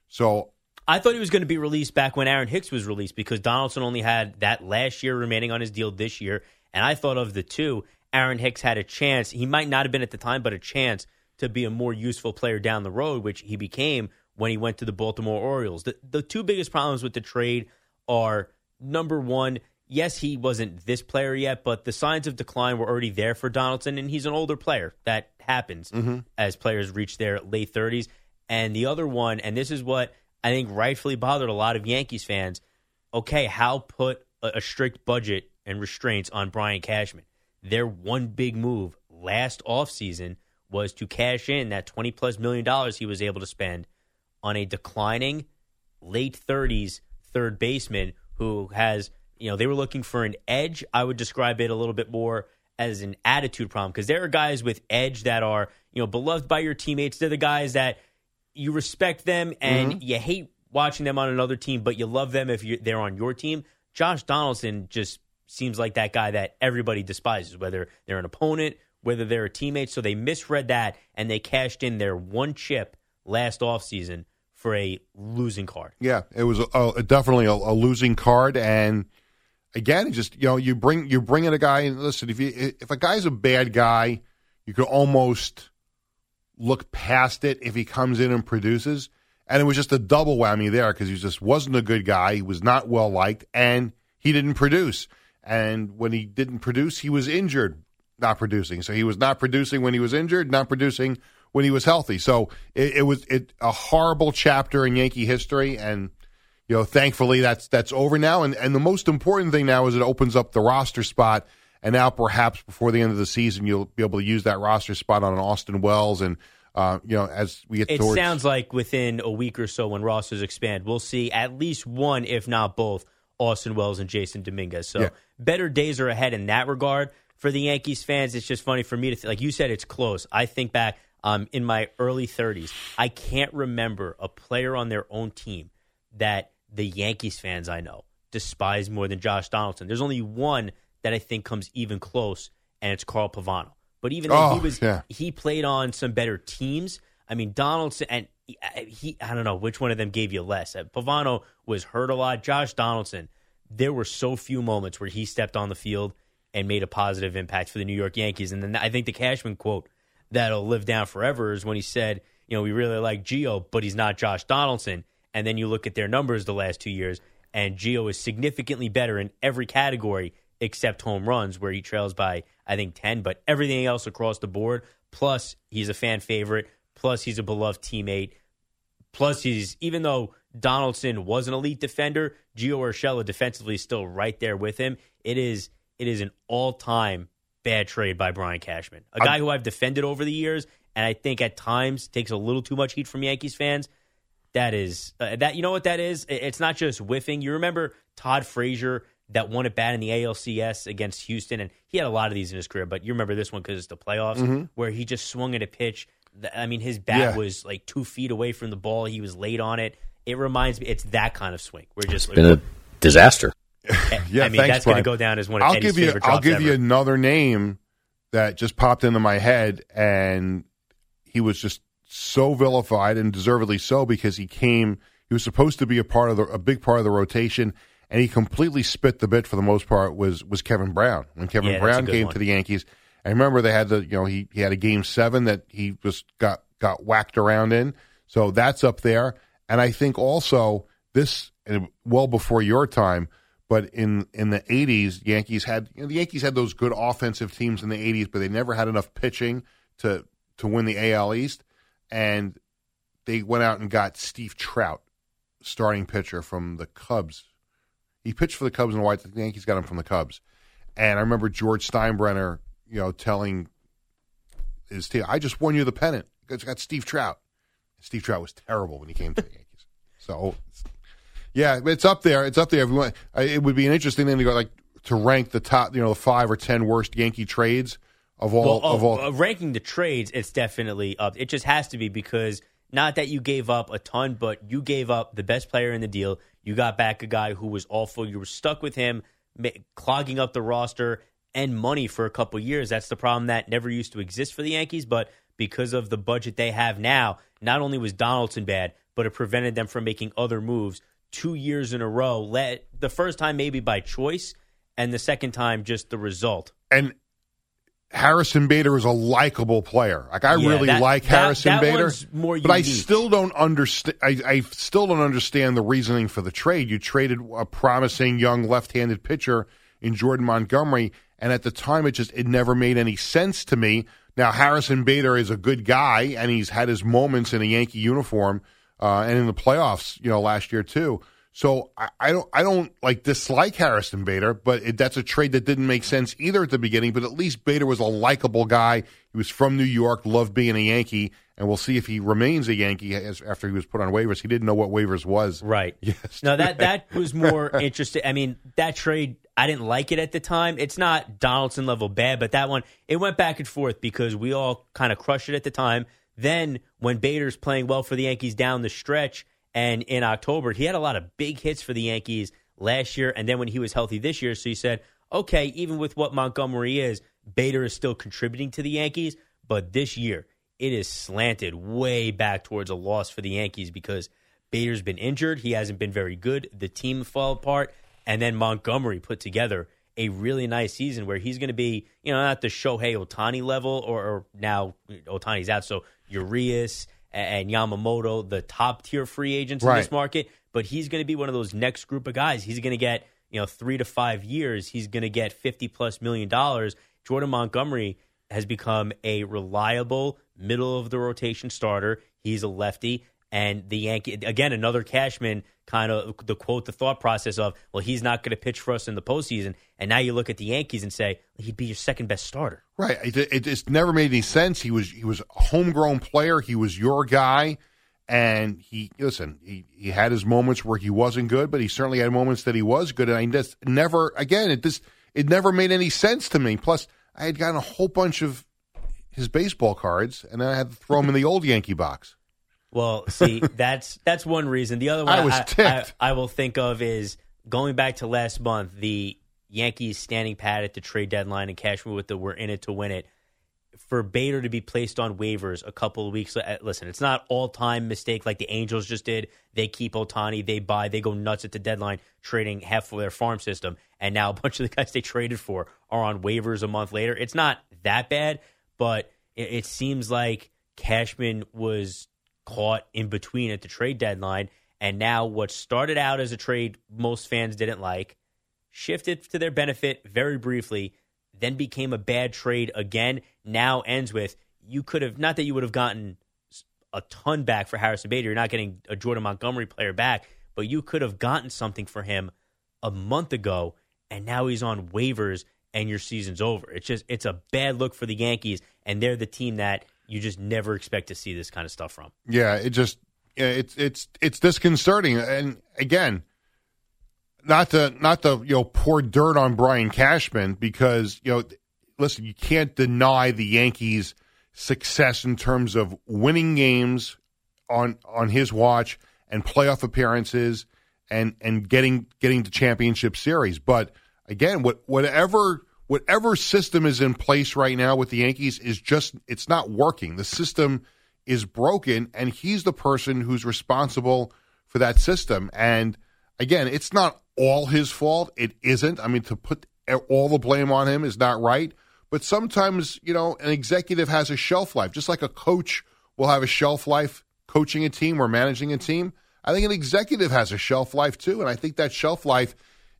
So I thought he was going to be released back when Aaron Hicks was released because Donaldson only had that last year remaining on his deal this year. And I thought of the two, Aaron Hicks had a chance. He might not have been at the time, but a chance to be a more useful player down the road, which he became when he went to the Baltimore Orioles. The, the two biggest problems with the trade are number one, yes, he wasn't this player yet, but the signs of decline were already there for Donaldson, and he's an older player. That happens Mhm. as players reach their late 30s. And the other one, and this is what I think rightfully bothered a lot of Yankees fans. Okay, Hal put a, a strict budget and restraints on Brian Cashman. Their one big move last offseason was to cash in that 20 plus million dollars he was able to spend on a declining late 30s third baseman who has, you know, they were looking for an edge. I would describe it a little bit more as an attitude problem because there are guys with edge that are, you know, beloved by your teammates. They're the guys that you respect them and mm-hmm. you hate watching them on another team, but you love them if you're, they're on your team. Josh Donaldson just seems like that guy that everybody despises, whether they're an opponent, whether they're a teammate. So they misread that and they cashed in their one chip last offseason for a losing card. Yeah, it was a, a, definitely a, a losing card, and again, just you know you bring you bring in a guy and listen if you if a guy's a bad guy, you could almost look past it if he comes in and produces, and it was just a double whammy there because he just wasn't a good guy, he was not well liked, and he didn't produce, and when he didn't produce, he was injured, not producing, so he was not producing when he was injured, not producing when he was healthy. So it, it was it a horrible chapter in Yankee history, and you know, thankfully that's that's over now. And and the most important thing now is it opens up the roster spot. And now, perhaps before the end of the season, you'll be able to use that roster spot on an Austin Wells, and uh, you know, as we get It towards sounds like within a week or so, when rosters expand, we'll see at least one, if not both, Austin Wells and Jasson Dominguez. So Yeah. better days are ahead in that regard for the Yankees fans. It's just funny for me to th- like you said, it's close. I think back um, in my early 30s, I can't remember a player on their own team that the Yankees fans I know despise more than Josh Donaldson. There's only one that I think comes even close, and it's Carl Pavano. But even though he Oh, was yeah. he played on some better teams. I mean, Donaldson and he, he I don't know which one of them gave you less. Uh, Pavano was hurt a lot. Josh Donaldson, there were so few moments where he stepped on the field and made a positive impact for the New York Yankees. And then I think the Cashman quote that'll live down forever is when he said, you know, we really like Gio, but he's not Josh Donaldson. And then you look at their numbers the last two years, and Gio is significantly better in every category except home runs, where he trails by, I think, 10, but everything else across the board. Plus, he's a fan favorite. Plus, he's a beloved teammate. Plus, he's, even though Donaldson was an elite defender, Gio Urshela defensively is still right there with him. It is, it is an all time bad trade by Brian Cashman, a guy who I've defended over the years, and I think at times takes a little too much heat from Yankees fans. That is uh, that you know what that is. It's not just whiffing. You remember Todd Frazier that won it bad in the ALCS against Houston, and he had a lot of these in his career. But you remember this one because it's the playoffs Mhm. where he just swung at a pitch. that- I mean, his bat Yeah. was like two feet away from the ball. He was late on it. It reminds me. It's that kind of swing. We're just Been a disaster. Yeah, I mean, thanks, that's going to go down as one of I'll Eddie's give you. I'll give ever. you another name that just popped into my head, and he was just so vilified and deservedly so because he came. He was supposed to be a part of the a big part of the rotation, and he completely spit the bit for the most part. Was was Kevin Brown when Kevin Yeah, Brown came one. to the Yankees? I remember they had the you know he he had a game seven that he just got got whacked around in. So that's up there, and I think also this and well before your time. But in in the '80s, Yankees had you know, the Yankees had those good offensive teams in the '80s, but they never had enough pitching to to win the AL East, and they went out and got Steve Trout, starting pitcher from the Cubs. He pitched for the Cubs and the White. The Yankees got him from the Cubs, and I remember George Steinbrenner, you know, telling his team, "I just won you the pennant because I got Steve Trout." Steve Trout was terrible when he came to the Yankees. So, yeah, it's up there. It's up there. If we want, it would be an interesting thing to go like to rank the top, you know, the five or ten worst Yankee trades of all well, of oh, all. uh, ranking the trades, it's definitely up. It just has to be because not that you gave up a ton, but you gave up the best player in the deal. You got back a guy who was awful. You were stuck with him, clogging up the roster and money for a couple years. That's the problem that never used to exist for the Yankees, but because of the budget they have now, not only was Donaldson bad, but it prevented them from making other moves two years in a row. Let the first time maybe by choice, and the second time just the result. and Harrison Bader is a likable player. Like I Yeah, really that- like Harrison that Bader, one's more but I still don't understand. I, I still don't understand the reasoning for the trade. You traded a promising young left-handed pitcher in Jordan Montgomery, and at the time, it just it never made any sense to me. Now Harrison Bader is a good guy, and he's had his moments in a Yankee uniform uh, and in the playoffs, you know, last year too. So I, I don't I don't like dislike Harrison Bader, but it, that's a trade that didn't make sense either at the beginning. But at least Bader was a likable guy. He was from New York, loved being a Yankee, and we'll see if he remains a Yankee as, after he was put on waivers. He didn't know what waivers was. Right. Yes. No, that that was more interesting. I mean, that trade I didn't like it at the time. It's not Donaldson level bad, but that one it went back and forth because we all kind of crushed it at the time. Then when Bader's playing well for the Yankees down the stretch and in October, he had a lot of big hits for the Yankees last year and then when he was healthy this year, so he said, "Okay, even with what Montgomery is, Bader is still contributing to the Yankees, but this year it is slanted way back towards a loss for the Yankees because Bader's been injured. He hasn't been very good. The team fell apart. And then Montgomery put together a really nice season where he's going to be, you know, not the Shohei Ohtani level, or, or now Ohtani's out. So Urias and Yamamoto, the top tier free agents in this market, but he's going to be one of those next group of guys. He's going to get, you know, three to five years. He's going to get 50 plus million dollars. Jordan Montgomery has become a reliable middle of the rotation starter. He's a lefty. And the Yankee again, another Cashman kind of the quote, the thought process of, well, he's not going to pitch for us in the postseason. And now you look at the Yankees and say he'd be your second best starter. Right. It, it just never made any sense. He was he was a homegrown player. He was your guy, and he listen. He he had his moments where he wasn't good, but he certainly had moments that he was good. And I just never again it just it never made any sense to me. Plus, I had gotten a whole bunch of his baseball cards, and I had to throw them in the old Yankee box. Well, see, that's that's one reason. The other one I was I, ticked. I, will think of is going back to last month, the Yankees standing pat at the trade deadline and Cashman with the "we're in it to win it." For Bader to be placed on waivers a couple of weeks. uh, Listen, it's not all time mistake like the Angels just did. They keep Ohtani, they buy, they go nuts at the deadline, trading half of their farm system, and now a bunch of the guys they traded for are on waivers a month later. It's not that bad, but it, it seems like Cashman was caught in between at the trade deadline. And now what started out as a trade most fans didn't like shifted to their benefit very briefly, then became a bad trade again. Now ends with you could have, not that you would have gotten a ton back for Harrison Bader. You're not getting a Jordan Montgomery player back, but you could have gotten something for him a month ago. And now he's on waivers and your season's over. It's just, it's a bad look for the Yankees. And they're the team that you just never expect to see this kind of stuff from. Yeah, it just it's it's it's disconcerting. And again, not to not to you know pour dirt on Brian Cashman because you know listen, you can't deny the Yankees' success in terms of winning games on on his watch and playoff appearances and and getting getting to championship series. But again, what whatever whatever system is in place right now with the Yankees is just it's not working. The system is broken and he's the person who's responsible for that system. And again, it's not all his fault. It isn't. I mean to put all the blame on him is not right, but sometimes, you know, an executive has a shelf life, just like a coach will have a shelf life coaching a team or managing a team. I think an executive has a shelf life too, and I think that shelf life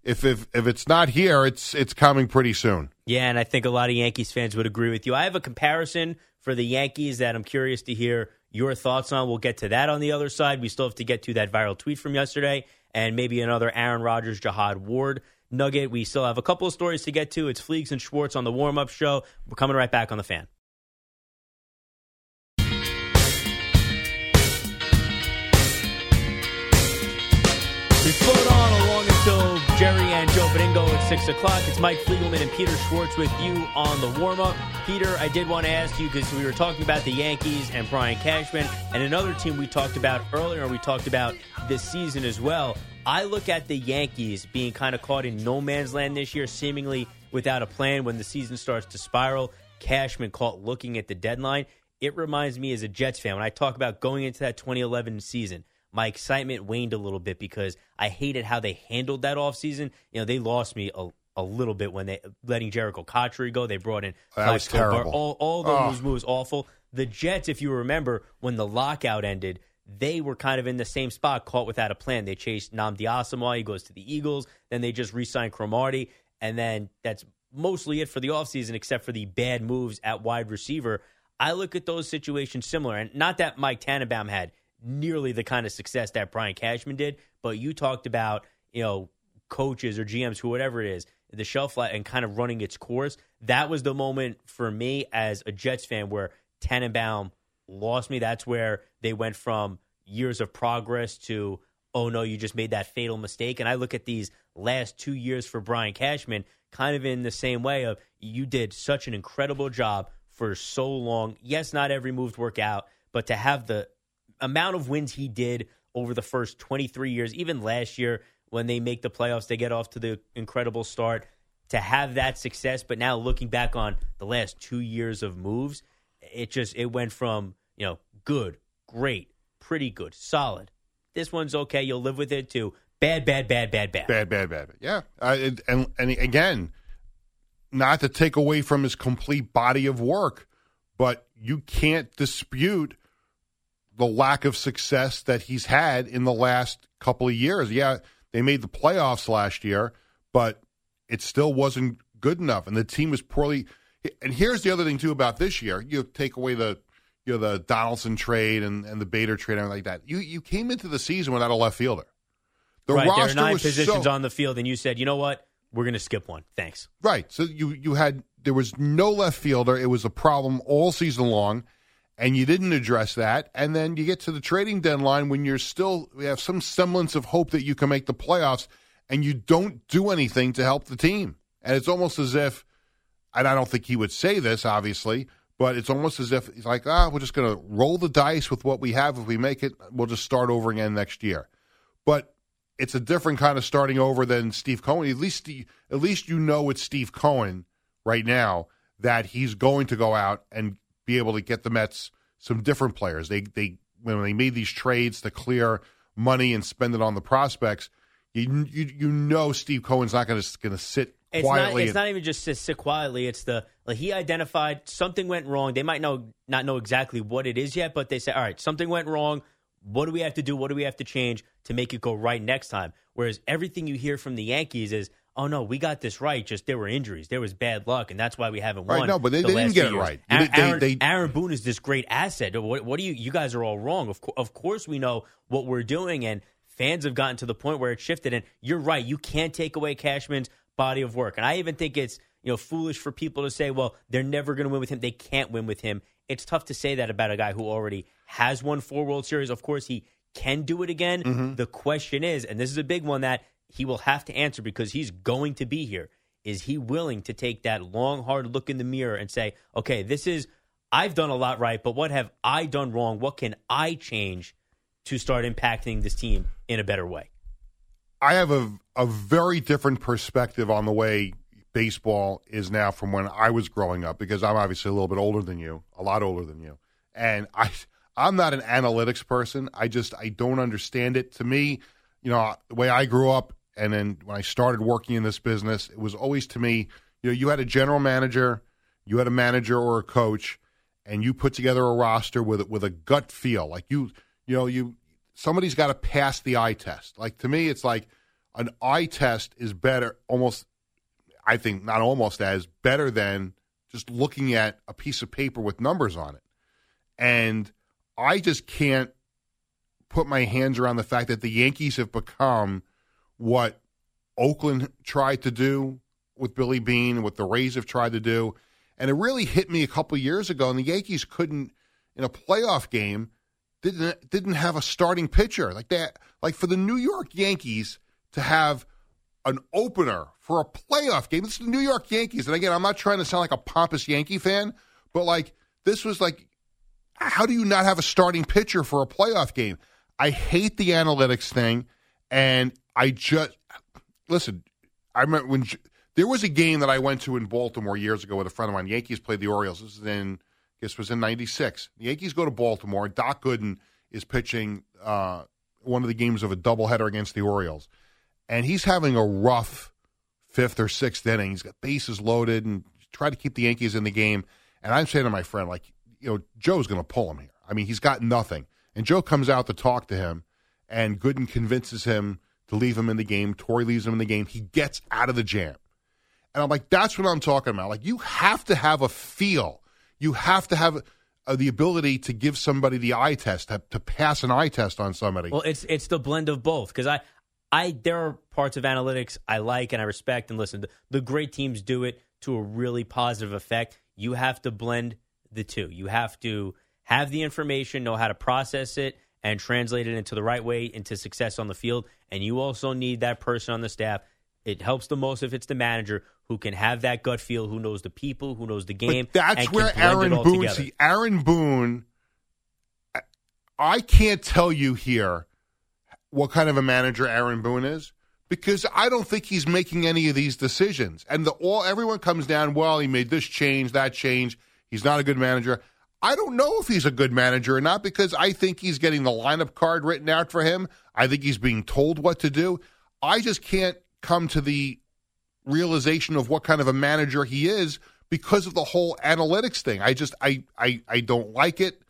if if if it's not here, it's it's coming pretty soon. Yeah, and I think a lot of Yankees fans would agree with you. I have a comparison for the Yankees that I'm curious to hear your thoughts on. We'll get to that on the other side. We still have to get to that viral tweet from yesterday and maybe another Aaron Rodgers, Jihad Ward nugget. We still have a couple of stories to get to. It's Fleegs and Schwartz on the warm up show. We're coming right back on the fan. Joe at 6 o'clock. It's Mike Fliegelman and Peter Schwartz with you on the warm up. Peter, I did want to ask you because we were talking about the Yankees and Brian Cashman and another team we talked about earlier, we talked about this season as well. I look at the Yankees being kind of caught in no man's land this year, seemingly without a plan when the season starts to spiral. Cashman caught looking at the deadline. It reminds me as a Jets fan when I talk about going into that 2011 season my excitement waned a little bit because I hated how they handled that offseason. You know, they lost me a, a little bit when they letting Jerricho Cotchery go. They brought in That was Plaxico Bar- terrible. all all those Oh. moves awful. The Jets, if you remember, when the lockout ended, they were kind of in the same spot, caught without a plan. They chased Nnamdi Asomugha, he goes to the Eagles, then they just re-signed Cromartie, and then that's mostly it for the offseason, except for the bad moves at wide receiver. I look at those situations similar, and not that Mike Tannenbaum had nearly the kind of success that Brian Cashman did, but you talked about, you know, coaches or GMs, who whatever it is, the shelf life and kind of running its course. That was the moment for me as a Jets fan where Tannenbaum lost me. That's where they went from years of progress to, oh no, you just made that fatal mistake. And I look at these last two years for Brian Cashman kind of in the same way of you did such an incredible job for so long. Yes, not every move worked out, but to have the amount of wins he did over the first 23 years, even last year when they make the playoffs, they get off to the incredible start. To have that success, but now looking back on the last two years of moves, it just it went from you know good, great, pretty good, solid. This one's okay, you'll live with it. To bad, bad, bad, bad, bad. Bad, bad, bad. Yeah, uh, and, and and again, not to take away from his complete body of work, but you can't dispute the lack of success that he's had in the last couple of years. Yeah, they made the playoffs last year, but it still wasn't good enough, and the team was poorly. and here's the other thing too about this year. You take away the you know the Donaldson trade and, and the Bader trade and everything like that. You you came into the season without a left fielder. The right, there roster are nine was positions so, on the field, and you said, you know what? We're going to skip one. Thanks. Right. So you you had there was no left fielder. It was a problem all season long, and you didn't address that. And then you get to the trading deadline when you're still we have some semblance of hope that you can make the playoffs, and you don't do anything to help the team. And it's almost as if, and I don't think he would say this, obviously, but it's almost as if he's like, ah, we're just going to roll the dice with what we have. If we make it, we'll just start over again next year. But it's a different kind of starting over than Steve Cohen. At least, at least you know it's Steve Cohen right now that he's going to go out and be able to get the Mets some different players. They they when they made these trades to clear money and spend it on the prospects, you you, you know Steve Cohen's not going to going to sit It's not. quietly. It's and- not even just to sit quietly. It's the like he identified something went wrong. They might know not know exactly what it is yet, but they say, all right, something went wrong. What do we have to do? What do we have to change to make it go right next time? Whereas everything you hear from the Yankees is, oh no, we got this right. Just there were injuries, there was bad luck, and that's why we haven't won. Right, no, but they- the they didn't get it right. Aaron, they- Aaron, they- Aaron Boone is this great asset. What, what do you? You guys are all wrong. Of, co- of course, we know what we're doing, and fans have gotten to the point where it shifted. And you're right. You can't take away Cashman's body of work. And I even think it's you know foolish for people to say, well, they're never going to win with him. They can't win with him. It's tough to say that about a guy who already has won four World Series. Of course, he can do it again. Mm-hmm. The question is, and this is a big one that he will have to answer because he's going to be here. Is he willing to take that long, hard look in the mirror and say, okay, this is, I've done a lot right, but what have I done wrong? What can I change to start impacting this team in a better way? I have a a very different perspective on the way baseball is now from when I was growing up because I'm obviously a little bit older than you, a lot older than you. And I I'm not an analytics person. I just I don't understand it. To me, you know, the way I grew up and then when I started working in this business, it was always to me, you know, you had a general manager, you had a manager or a coach and you put together a roster with with a gut feel. Like you you know, you somebody's got to pass the eye test. Like to me, it's like an eye test is better, almost. I think not almost as better than just looking at a piece of paper with numbers on it. And I just can't put my hands around the fact that the Yankees have become what Oakland tried to do with Billy Beane and what the Rays have tried to do. And it really hit me a couple years ago, and the Yankees couldn't in a playoff game didn't didn't have a starting pitcher like that. Like for the New York Yankees to have an opener for a playoff game. This is the New York Yankees, and again, I'm not trying to sound like a pompous Yankee fan, but like this was like, how do you not have a starting pitcher for a playoff game? I hate the analytics thing, and I just listen. I remember when there was a game that I went to in Baltimore years ago with a friend of mine. The Yankees played the Orioles. This is in this was in '96. The Yankees go to Baltimore. Doc Gooden is pitching uh, one of the games of a doubleheader against the Orioles, and he's having a rough fifth or sixth inning. He's got bases loaded and try to keep the Yankees in the game. And I'm saying to my friend, like, you know, Joe's going to pull him here. I mean, he's got nothing. And Joe comes out to talk to him, and Gooden convinces him to leave him in the game. Torre leaves him in the game. He gets out of the jam. And I'm like, that's what I'm talking about. Like, you have to have a feel. You have to have uh, the ability to give somebody the eye test, to, to pass an eye test on somebody. Well, it's it's the blend of both because I I there are parts of analytics I like and I respect and listen. The, the great teams do it to a really positive effect. You have to blend the two. You have to have the information, know how to process it, and translate it into the right way into success on the field. And you also need that person on the staff. It helps the most if it's the manager who can have that gut feel, who knows the people, who knows the game. But that's where Aaron Boone. together. See, Aaron Boone. I- I can't tell you here what kind of a manager Aaron Boone is because I don't think he's making any of these decisions. And the all everyone comes down. Well, he made this change, that change. He's not a good manager. I don't know if he's a good manager or not because I think he's getting the lineup card written out for him. I think he's being told what to do. I just can't come to the realization of what kind of a manager he is because of the whole analytics thing. I just I I, I don't like it.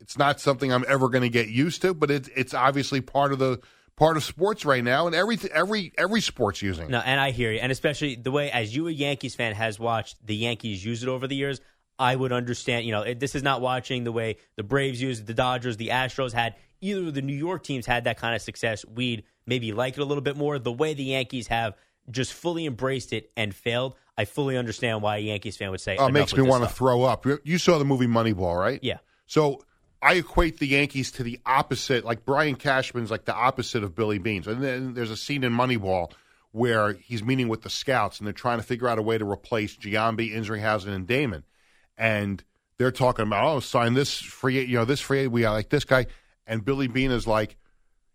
It's not something I'm ever going to get used to, but it's it's obviously part of the part of sports right now, and every every every sports using. No, and I hear you, and especially the way as you a Yankees fan has watched the Yankees use it over the years. I would understand. You know, it, this is not watching the way the Braves used the Dodgers, the Astros had. Either of the New York teams had that kind of success. We'd maybe like it a little bit more. The way the Yankees have just fully embraced it and failed, I fully understand why a Yankees fan would say. Oh, it makes me want to throw up. You saw the movie Moneyball, right? Yeah. So I equate the Yankees to the opposite. Like Brian Cashman's like the opposite of Billy Beanes. And then there's a scene in Moneyball where he's meeting with the scouts and they're trying to figure out a way to replace Giambi, Isringhausen, and Damon. And they're talking about, oh, sign this free, you know, this free, we are like this guy. And Billy Beane is like,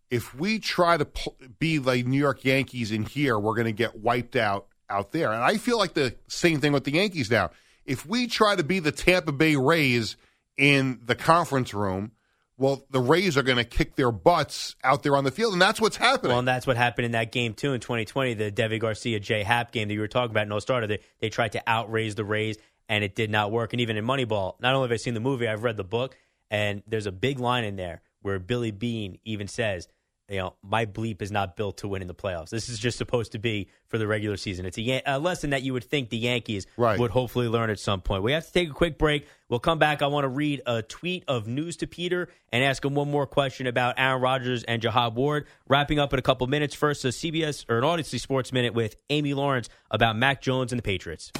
if we try to pl- be like New York Yankees in here, we're going to get wiped out out there. And I feel like the same thing with the Yankees now. If we try to be the Tampa Bay Rays in the conference room, well, the Rays are going to kick their butts out there on the field, and that's what's happening. Well, and that's what happened in that game too in 2020, the Deivi Garcia J Happ game that you were talking about. No starter. They they tried to outraise the Rays, and it did not work. And even in Moneyball, not only have I seen the movie, I've read the book, and there's a big line in there where Billy Beane even says, "You know, my bleep is not built to win in the playoffs. This is just supposed to be for the regular season." It's a, Yan- a lesson that you would think the Yankees Right. would hopefully learn at some point. We have to take a quick break. We'll come back. I want to read a tweet of news to Peter and ask him one more question about Aaron Rodgers and Jihad Ward. Wrapping up in a couple minutes. First, a CBS or an Audacy Sports Minute with Amy Lawrence about Mac Jones and the Patriots.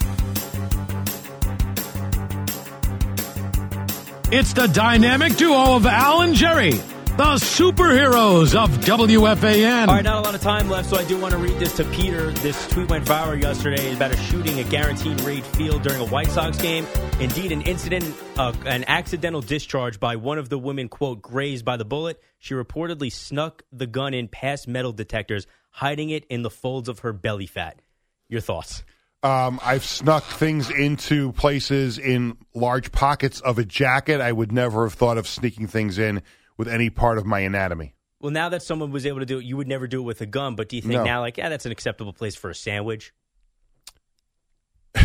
It's the dynamic duo of Al and Jerry, the superheroes of WFAN. All right, not a lot of time left, so I do want to read this to Peter. This tweet went viral yesterday about a shooting at Guaranteed Rate Field during a White Sox game. Indeed, an incident, uh, an accidental discharge by one of the women, quote, grazed by the bullet. She reportedly snuck the gun in past metal detectors, hiding it in the folds of her belly fat. Your thoughts? Um, I've snuck things into places in large pockets of a jacket. I would never have thought of sneaking things in with any part of my anatomy. Well, now that someone was able to do it, you would never do it with a gun, but do you think No. now, like, yeah, that's an acceptable place for a sandwich? I,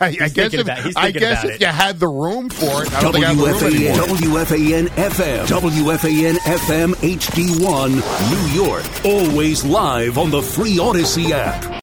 I guess if, about- I guess if it. you had the room for it, I don't think I have the room WFAN, anymore. WFAN FM, WFAN FM HD1, New York. Always live on the free Audacy app.